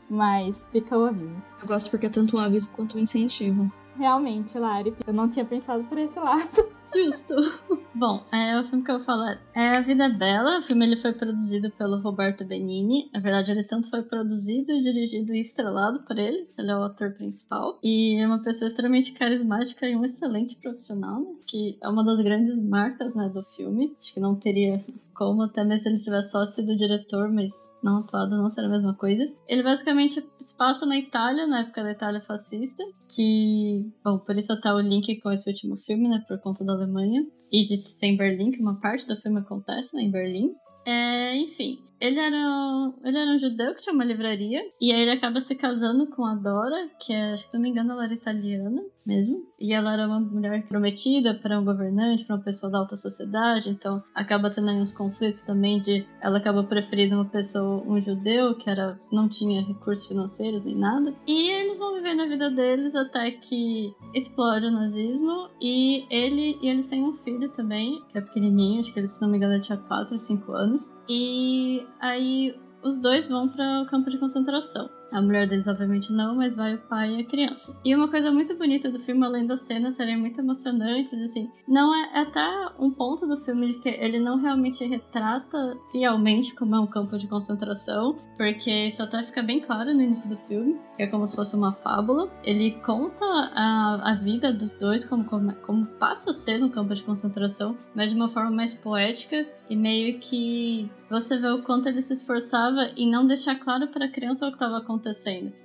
Mas fica o aviso. Eu gosto porque é tanto um aviso quanto um incentivo. Realmente, Lari, eu não tinha pensado por esse lado. Justo. Bom, é, o filme que eu vou falar é A Vida Bela. O filme ele foi produzido pelo Roberto Benini. Na verdade, ele tanto foi produzido, dirigido e estrelado por ele. Ele é o ator principal. E é uma pessoa extremamente carismática e um excelente profissional, né? Que é uma das grandes marcas né, do filme. Acho que não teria como, até mesmo se ele tivesse só sido diretor, mas não atuado, não seria a mesma coisa. Ele basicamente se passa na Itália, na época da Itália fascista, que, bom, por isso até o link com esse último filme, né, por conta da Alemanha, e de ser em Berlim, que uma parte do filme acontece, né, em Berlim. É, enfim, ele era, ele era um judeu que tinha uma livraria, e aí ele acaba se casando com a Dora, que é, acho que não me engano, ela era italiana mesmo. E ela era uma mulher prometida para um governante, para uma pessoa da alta sociedade, então acaba tendo aí uns conflitos também de ela acaba preferindo uma pessoa, um judeu, que era não tinha recursos financeiros nem nada. E eles vão viver na vida deles até que explode o nazismo e ele e eles têm um filho também, que é pequenininho, acho que ele, se não me engano, tinha 4 ou 5 anos. E aí os dois vão para o campo de concentração. A mulher deles, obviamente, não, mas vai o pai e a criança. E uma coisa muito bonita do filme, além das cenas serem muito emocionantes, assim, não é, é até um ponto do filme de que ele não realmente retrata fielmente como é um campo de concentração, porque isso até fica bem claro no início do filme, que é como se fosse uma fábula. Ele conta a, a vida dos dois, como, como, como passa a ser no campo de concentração, mas de uma forma mais poética e meio que você vê o quanto ele se esforçava em não deixar claro para a criança o que estava acontecendo.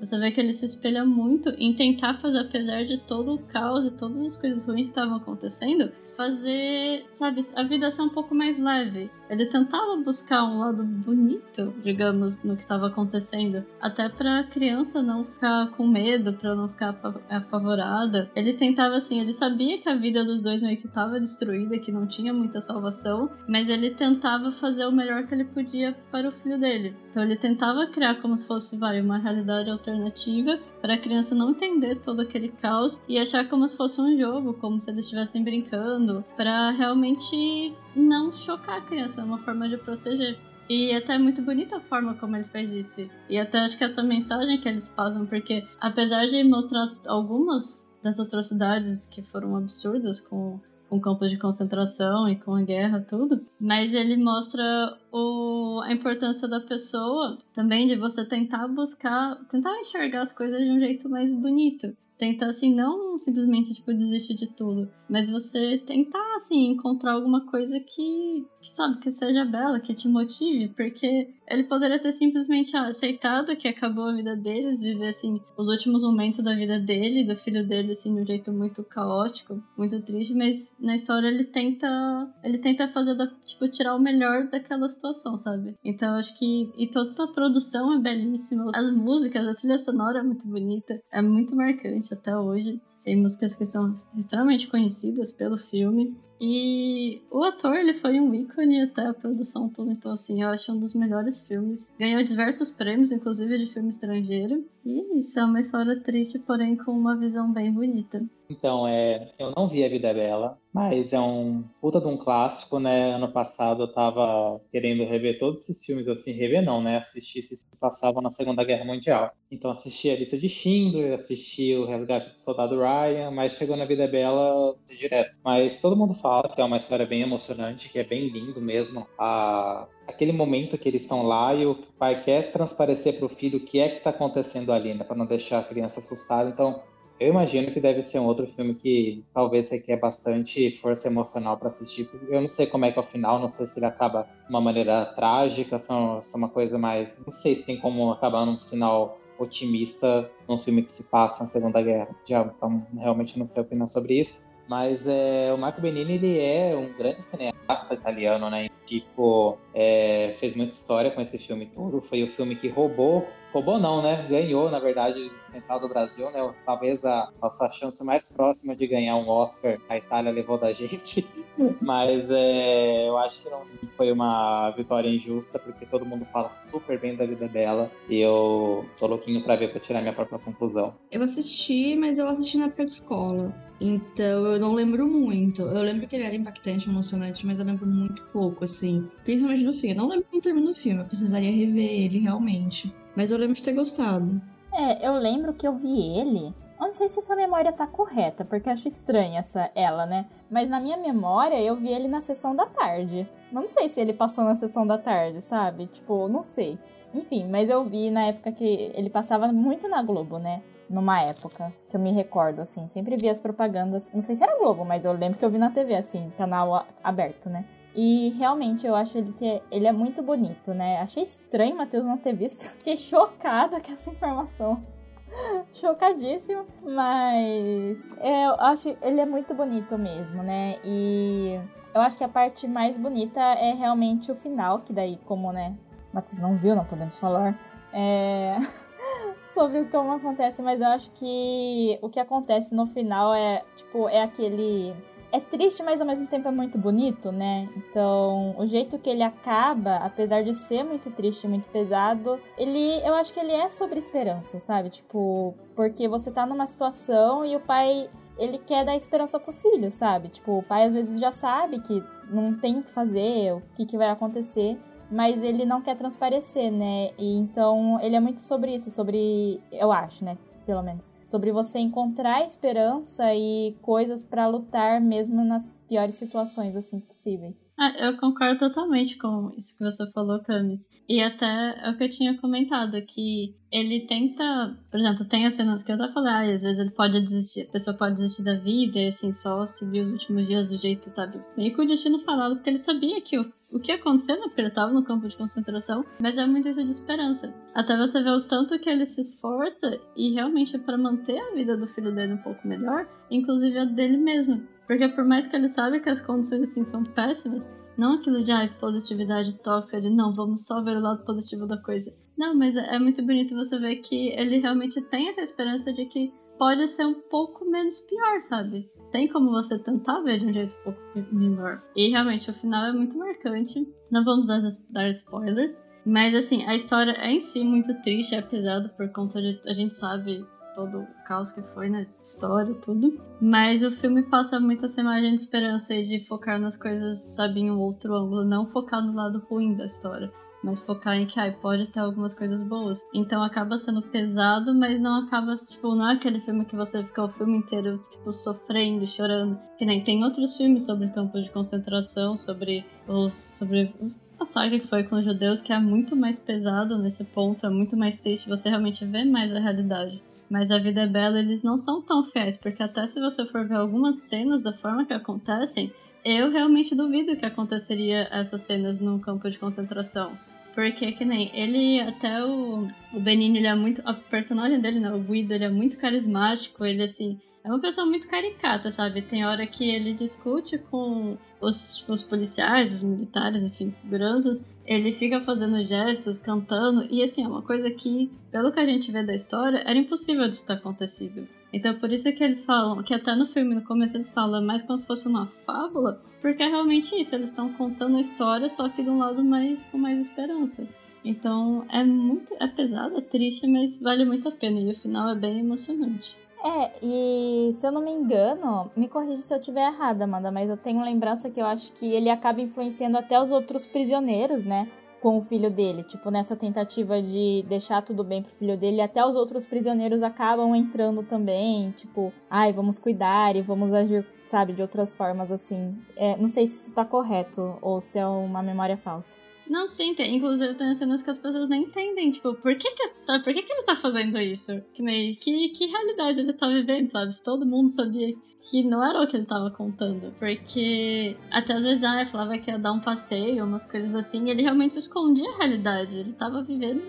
Você vê que ele se espelha muito em tentar fazer, apesar de todo o caos e todas as coisas ruins que estavam acontecendo, fazer, sabe, a vida ser um pouco mais leve. Ele tentava buscar um lado bonito, digamos, no que estava acontecendo, até para a criança não ficar com medo, para não ficar apavorada. Ele tentava assim, ele sabia que a vida dos dois meio que estava destruída, que não tinha muita salvação, mas ele tentava fazer o melhor que ele podia para o filho dele. Então ele tentava criar como se fosse vai, uma realidade alternativa para a criança não entender todo aquele caos e achar como se fosse um jogo, como se eles estivessem brincando, para realmente não chocar a criança, é uma forma de proteger. E até é muito bonita a forma como ele faz isso. E até acho que essa mensagem que eles passam, porque apesar de mostrar algumas das atrocidades que foram absurdas com com campos de concentração e com a guerra, tudo. Mas ele mostra o, a importância da pessoa também de você tentar buscar, tentar enxergar as coisas de um jeito mais bonito tentar assim não simplesmente tipo desistir de tudo, mas você tentar assim encontrar alguma coisa que, que sabe que seja bela, que te motive, porque ele poderia ter simplesmente aceitado que acabou a vida deles, viver assim os últimos momentos da vida dele, do filho dele assim de um jeito muito caótico, muito triste, mas na história ele tenta ele tenta fazer da, tipo tirar o melhor daquela situação, sabe? Então acho que e toda a produção é belíssima, as músicas, a trilha sonora é muito bonita, é muito marcante até hoje. Tem músicas que são extremamente conhecidas pelo filme. E o ator, ele foi um ícone até a produção toda. Então, assim, eu acho um dos melhores filmes. Ganhou diversos prêmios, inclusive de filme estrangeiro. E isso é uma história triste, porém com uma visão bem bonita. Então, é, eu não vi A Vida é Bela, mas é um puta de um clássico, né? Ano passado eu tava querendo rever todos esses filmes, assim, rever não, né? Assistir esses que passavam na Segunda Guerra Mundial. Então assisti a lista de Schindler, assisti o Resgate do Soldado Ryan, mas chegou na Vida é Bela direto. Mas todo mundo fala que é uma história bem emocionante, que é bem lindo mesmo. A, aquele momento que eles estão lá e o pai quer transparecer para o filho o que é que está acontecendo ali, né, para não deixar a criança assustada. Então, eu imagino que deve ser um outro filme que talvez requer bastante força emocional para assistir. Eu não sei como é que é o final, não sei se ele acaba de uma maneira trágica, se é uma coisa mais. Não sei se tem como acabar num final otimista num filme que se passa na Segunda Guerra. Então, realmente não sei opinar sobre isso. Mas é, o Marco Benini ele é um grande cineasta italiano, né? Tipo, é, fez muita história com esse filme todo. Foi o filme que roubou roubou não, né? Ganhou, na verdade, Central do Brasil, né? Talvez a nossa chance mais próxima de ganhar um Oscar a Itália levou da gente. Mas é, eu acho que não foi uma vitória injusta, porque todo mundo fala super bem da vida dela. E eu tô louquinho pra ver, pra tirar minha própria conclusão. Eu assisti, mas eu assisti na época de escola. Então eu não lembro muito. Eu lembro que ele era impactante, emocionante, mas eu lembro muito pouco, assim. Principalmente do fim. Eu não lembro como termina o filme. Eu precisaria rever ele realmente. Mas eu lembro de ter gostado. É, eu lembro que eu vi ele. Eu não sei se essa memória tá correta, porque eu acho estranha essa ela, né? Mas na minha memória eu vi ele na sessão da tarde. Não sei se ele passou na sessão da tarde, sabe? Tipo, não sei. Enfim, mas eu vi na época que ele passava muito na Globo, né? Numa época que eu me recordo, assim. Sempre vi as propagandas. Não sei se era Globo, mas eu lembro que eu vi na TV, assim, canal aberto, né? E realmente eu acho ele que ele é muito bonito, né? Achei estranho Matheus não ter visto. Fiquei chocada com essa informação. Chocadíssima. Mas eu acho ele é muito bonito mesmo, né? E eu acho que a parte mais bonita é realmente o final, que daí, como, né? Matheus não viu, não podemos falar. É. sobre o como acontece, mas eu acho que o que acontece no final é, tipo, é aquele é triste, mas ao mesmo tempo é muito bonito, né? Então, o jeito que ele acaba, apesar de ser muito triste muito pesado, ele, eu acho que ele é sobre esperança, sabe? Tipo, porque você tá numa situação e o pai, ele quer dar esperança pro filho, sabe? Tipo, o pai às vezes já sabe que não tem o que fazer, o que, que vai acontecer, mas ele não quer transparecer, né? E então, ele é muito sobre isso, sobre, eu acho, né? Pelo menos, sobre você encontrar esperança e coisas para lutar mesmo nas piores situações assim possíveis. Ah, eu concordo totalmente com isso que você falou, Camis. E até é o que eu tinha comentado, que ele tenta, por exemplo, tem as cenas que eu até falei, ah, às vezes ele pode desistir, a pessoa pode desistir da vida e assim, só seguir os últimos dias do jeito, sabe? Meio que o destino falado, porque ele sabia que o o que aconteceu, né? Porque ele tava no campo de concentração, mas é muito isso de esperança. Até você ver o tanto que ele se esforça e realmente é para manter a vida do filho dele um pouco melhor, inclusive a dele mesmo. Porque por mais que ele sabe que as condições assim são péssimas, Não aquilo de ah, positividade tóxica, de não, vamos só ver o lado positivo da coisa. Não, mas é, é muito bonito você ver que ele realmente tem essa esperança de que pode ser um pouco menos pior, sabe? Tem como você tentar ver de um jeito um pouco melhor. E realmente o final é muito marcante. Não vamos dar, spoilers. Mas assim, a história é em si muito triste, é pesado por conta de. A gente sabe todo o caos que foi na né? história tudo. Mas o filme passa muito essa imagem de esperança e de focar nas coisas, sabe, em um outro ângulo, não focar no lado ruim da história. Mas focar em que ai, pode ter algumas coisas boas. Então acaba sendo pesado, mas não acaba, tipo, não é aquele filme que você fica o filme inteiro, tipo, sofrendo, chorando. Que nem tem outros filmes sobre campos de concentração, sobre o. sobre a saga que foi com os judeus, que é muito mais pesado nesse ponto, é muito mais triste, você realmente vê mais a realidade. Mas a vida é bela, eles não são tão fiéis, porque até se você for ver algumas cenas da forma que acontecem, eu realmente duvido que aconteceria essas cenas num campo de concentração. Porque que nem ele, até o, o Benini, ele é muito. A personagem dele, né? O Guido, ele é muito carismático, ele assim. É uma pessoa muito caricata, sabe? Tem hora que ele discute com os, os policiais, os militares, enfim, seguranças, ele fica fazendo gestos, cantando, e assim, é uma coisa que, pelo que a gente vê da história, era impossível de ter acontecido. Então por isso que eles falam, que até no filme, no começo eles falam mais como se fosse uma fábula, porque é realmente isso, eles estão contando a história, só que de um lado mais com mais esperança. Então é muito, é pesado, é triste, mas vale muito a pena, e o final é bem emocionante. É, e se eu não me engano, me corrija se eu estiver errada, Amanda, mas eu tenho lembrança que eu acho que ele acaba influenciando até os outros prisioneiros, né? Com o filho dele. Tipo, nessa tentativa de deixar tudo bem pro filho dele, até os outros prisioneiros acabam entrando também. Tipo, ai, vamos cuidar e vamos agir, sabe, de outras formas assim. É, não sei se isso tá correto ou se é uma memória falsa. Não, sim, tem. Inclusive tem cenas que as pessoas nem entendem. Tipo, por que que, sabe, por que que ele tá fazendo isso? Que, nem, que, que realidade ele tá vivendo, sabe? Se todo mundo sabia que não era o que ele tava contando. Porque até às vezes ah, falava que ia dar um passeio, umas coisas assim, e ele realmente escondia a realidade. Ele tava vivendo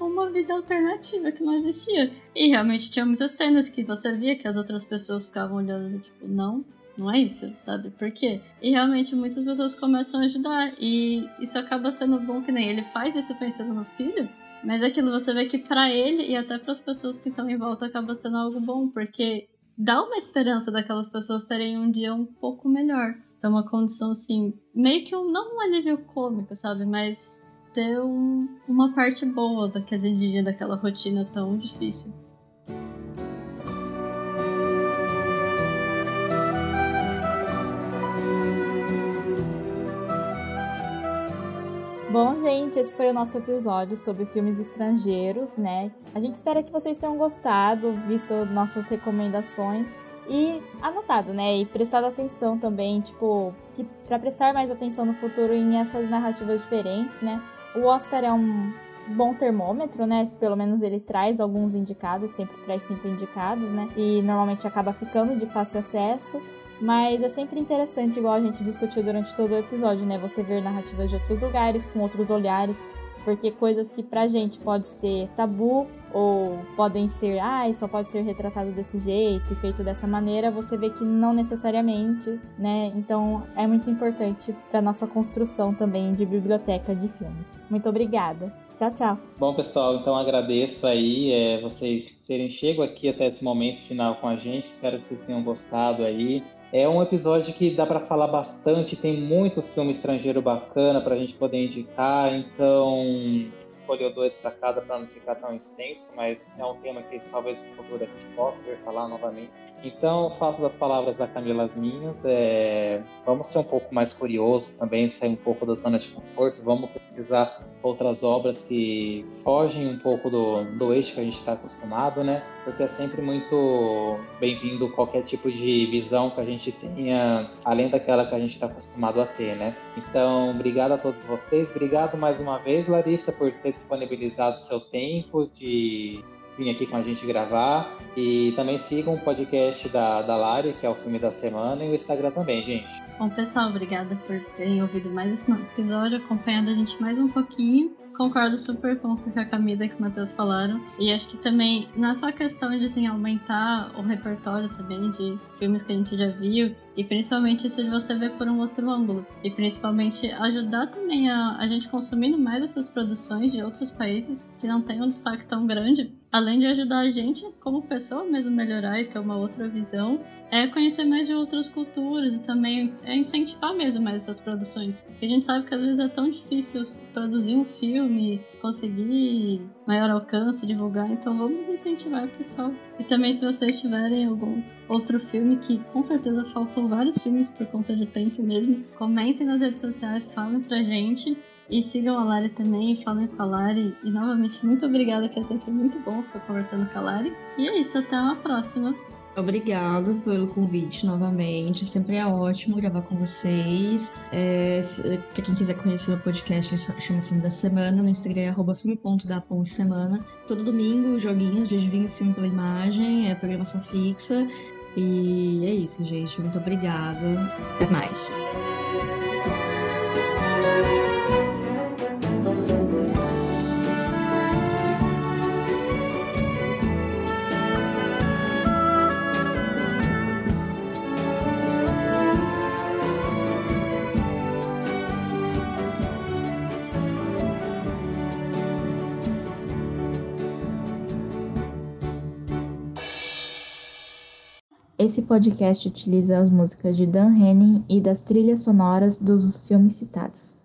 uma vida alternativa que não existia. E realmente tinha muitas cenas que você via que as outras pessoas ficavam olhando, tipo, não, não é isso, sabe? Por quê? E realmente muitas pessoas começam a ajudar. E isso acaba sendo bom que nem ele faz isso pensando no filho. Mas aquilo você vê que para ele e até para as pessoas que estão em volta acaba sendo algo bom, porque dá uma esperança daquelas pessoas terem um dia um pouco melhor. Então, uma condição assim, meio que um, não um alívio cômico, sabe? Mas ter um, uma parte boa daquele dia, daquela rotina tão difícil. Bom, gente, esse foi o nosso episódio sobre filmes estrangeiros, né? A gente espera que vocês tenham gostado, visto nossas recomendações e anotado, né? E prestado atenção também, tipo, que para prestar mais atenção no futuro em essas narrativas diferentes, né? O Oscar é um bom termômetro, né? Pelo menos ele traz alguns indicados, sempre traz cinco indicados, né? E normalmente acaba ficando de fácil acesso. Mas é sempre interessante, igual a gente discutiu durante todo o episódio, né? Você ver narrativas de outros lugares, com outros olhares, porque coisas que pra gente pode ser tabu ou podem ser, ah, só pode ser retratado desse jeito e feito dessa maneira, você vê que não necessariamente, né? Então é muito importante para nossa construção também de biblioteca de filmes. Muito obrigada. Tchau, tchau. Bom, pessoal, então agradeço aí é, vocês terem chegado aqui até esse momento final com a gente. Espero que vocês tenham gostado aí. É um episódio que dá para falar bastante, tem muito filme estrangeiro bacana para a gente poder indicar, então escolheu dois para cada para não ficar tão extenso, mas é um tema que talvez no futuro a gente possa ver falar novamente. Então, faço das palavras da Camila as minhas. É... Vamos ser um pouco mais curioso também, sair um pouco da zona de conforto, vamos pesquisar outras obras que fogem um pouco do, do eixo que a gente está acostumado, né? Porque é sempre muito bem-vindo qualquer tipo de visão que a gente tenha, além daquela que a gente está acostumado a ter, né? Então, obrigado a todos vocês. Obrigado mais uma vez, Larissa, por ter disponibilizado seu tempo de vir aqui com a gente gravar. E também sigam o podcast da, da Lari, que é o filme da semana, e o Instagram também, gente. Bom, pessoal, obrigada por terem ouvido mais esse episódio, acompanhado a gente mais um pouquinho. concordo super com o que a Camila e o Matheus falaram. E acho que também, não é só questão de assim, aumentar o repertório também de filmes que a gente já viu, e principalmente isso de você ver por um outro ângulo. E principalmente ajudar também a, a gente consumindo mais essas produções de outros países que não tem um destaque tão grande. Além de ajudar a gente, como pessoa mesmo, melhorar e ter uma outra visão, é conhecer mais de outras culturas e também é incentivar mesmo mais essas produções. E a gente sabe que às vezes é tão difícil produzir um filme, conseguir maior alcance, divulgar, então vamos incentivar o pessoal. E também se vocês tiverem algum outro filme que com certeza faltam vários filmes por conta de tempo mesmo, comentem nas redes sociais, falem pra gente. E sigam a Lari também, falem com a Lari. E novamente, muito obrigada, que é sempre muito bom ficar conversando com a Lari. E é isso, até uma próxima. Obrigado pelo convite novamente. Sempre é ótimo gravar com vocês. É, para quem quiser conhecer o podcast, chama Filme da Semana. No Instagram é arroba filme.da.semana. Todo domingo, joguinhos de adivinho filme pela imagem, é programação fixa. E é isso, gente. Muito obrigada. Até mais. Esse podcast utiliza as músicas de Dan Henning e das trilhas sonoras dos filmes citados.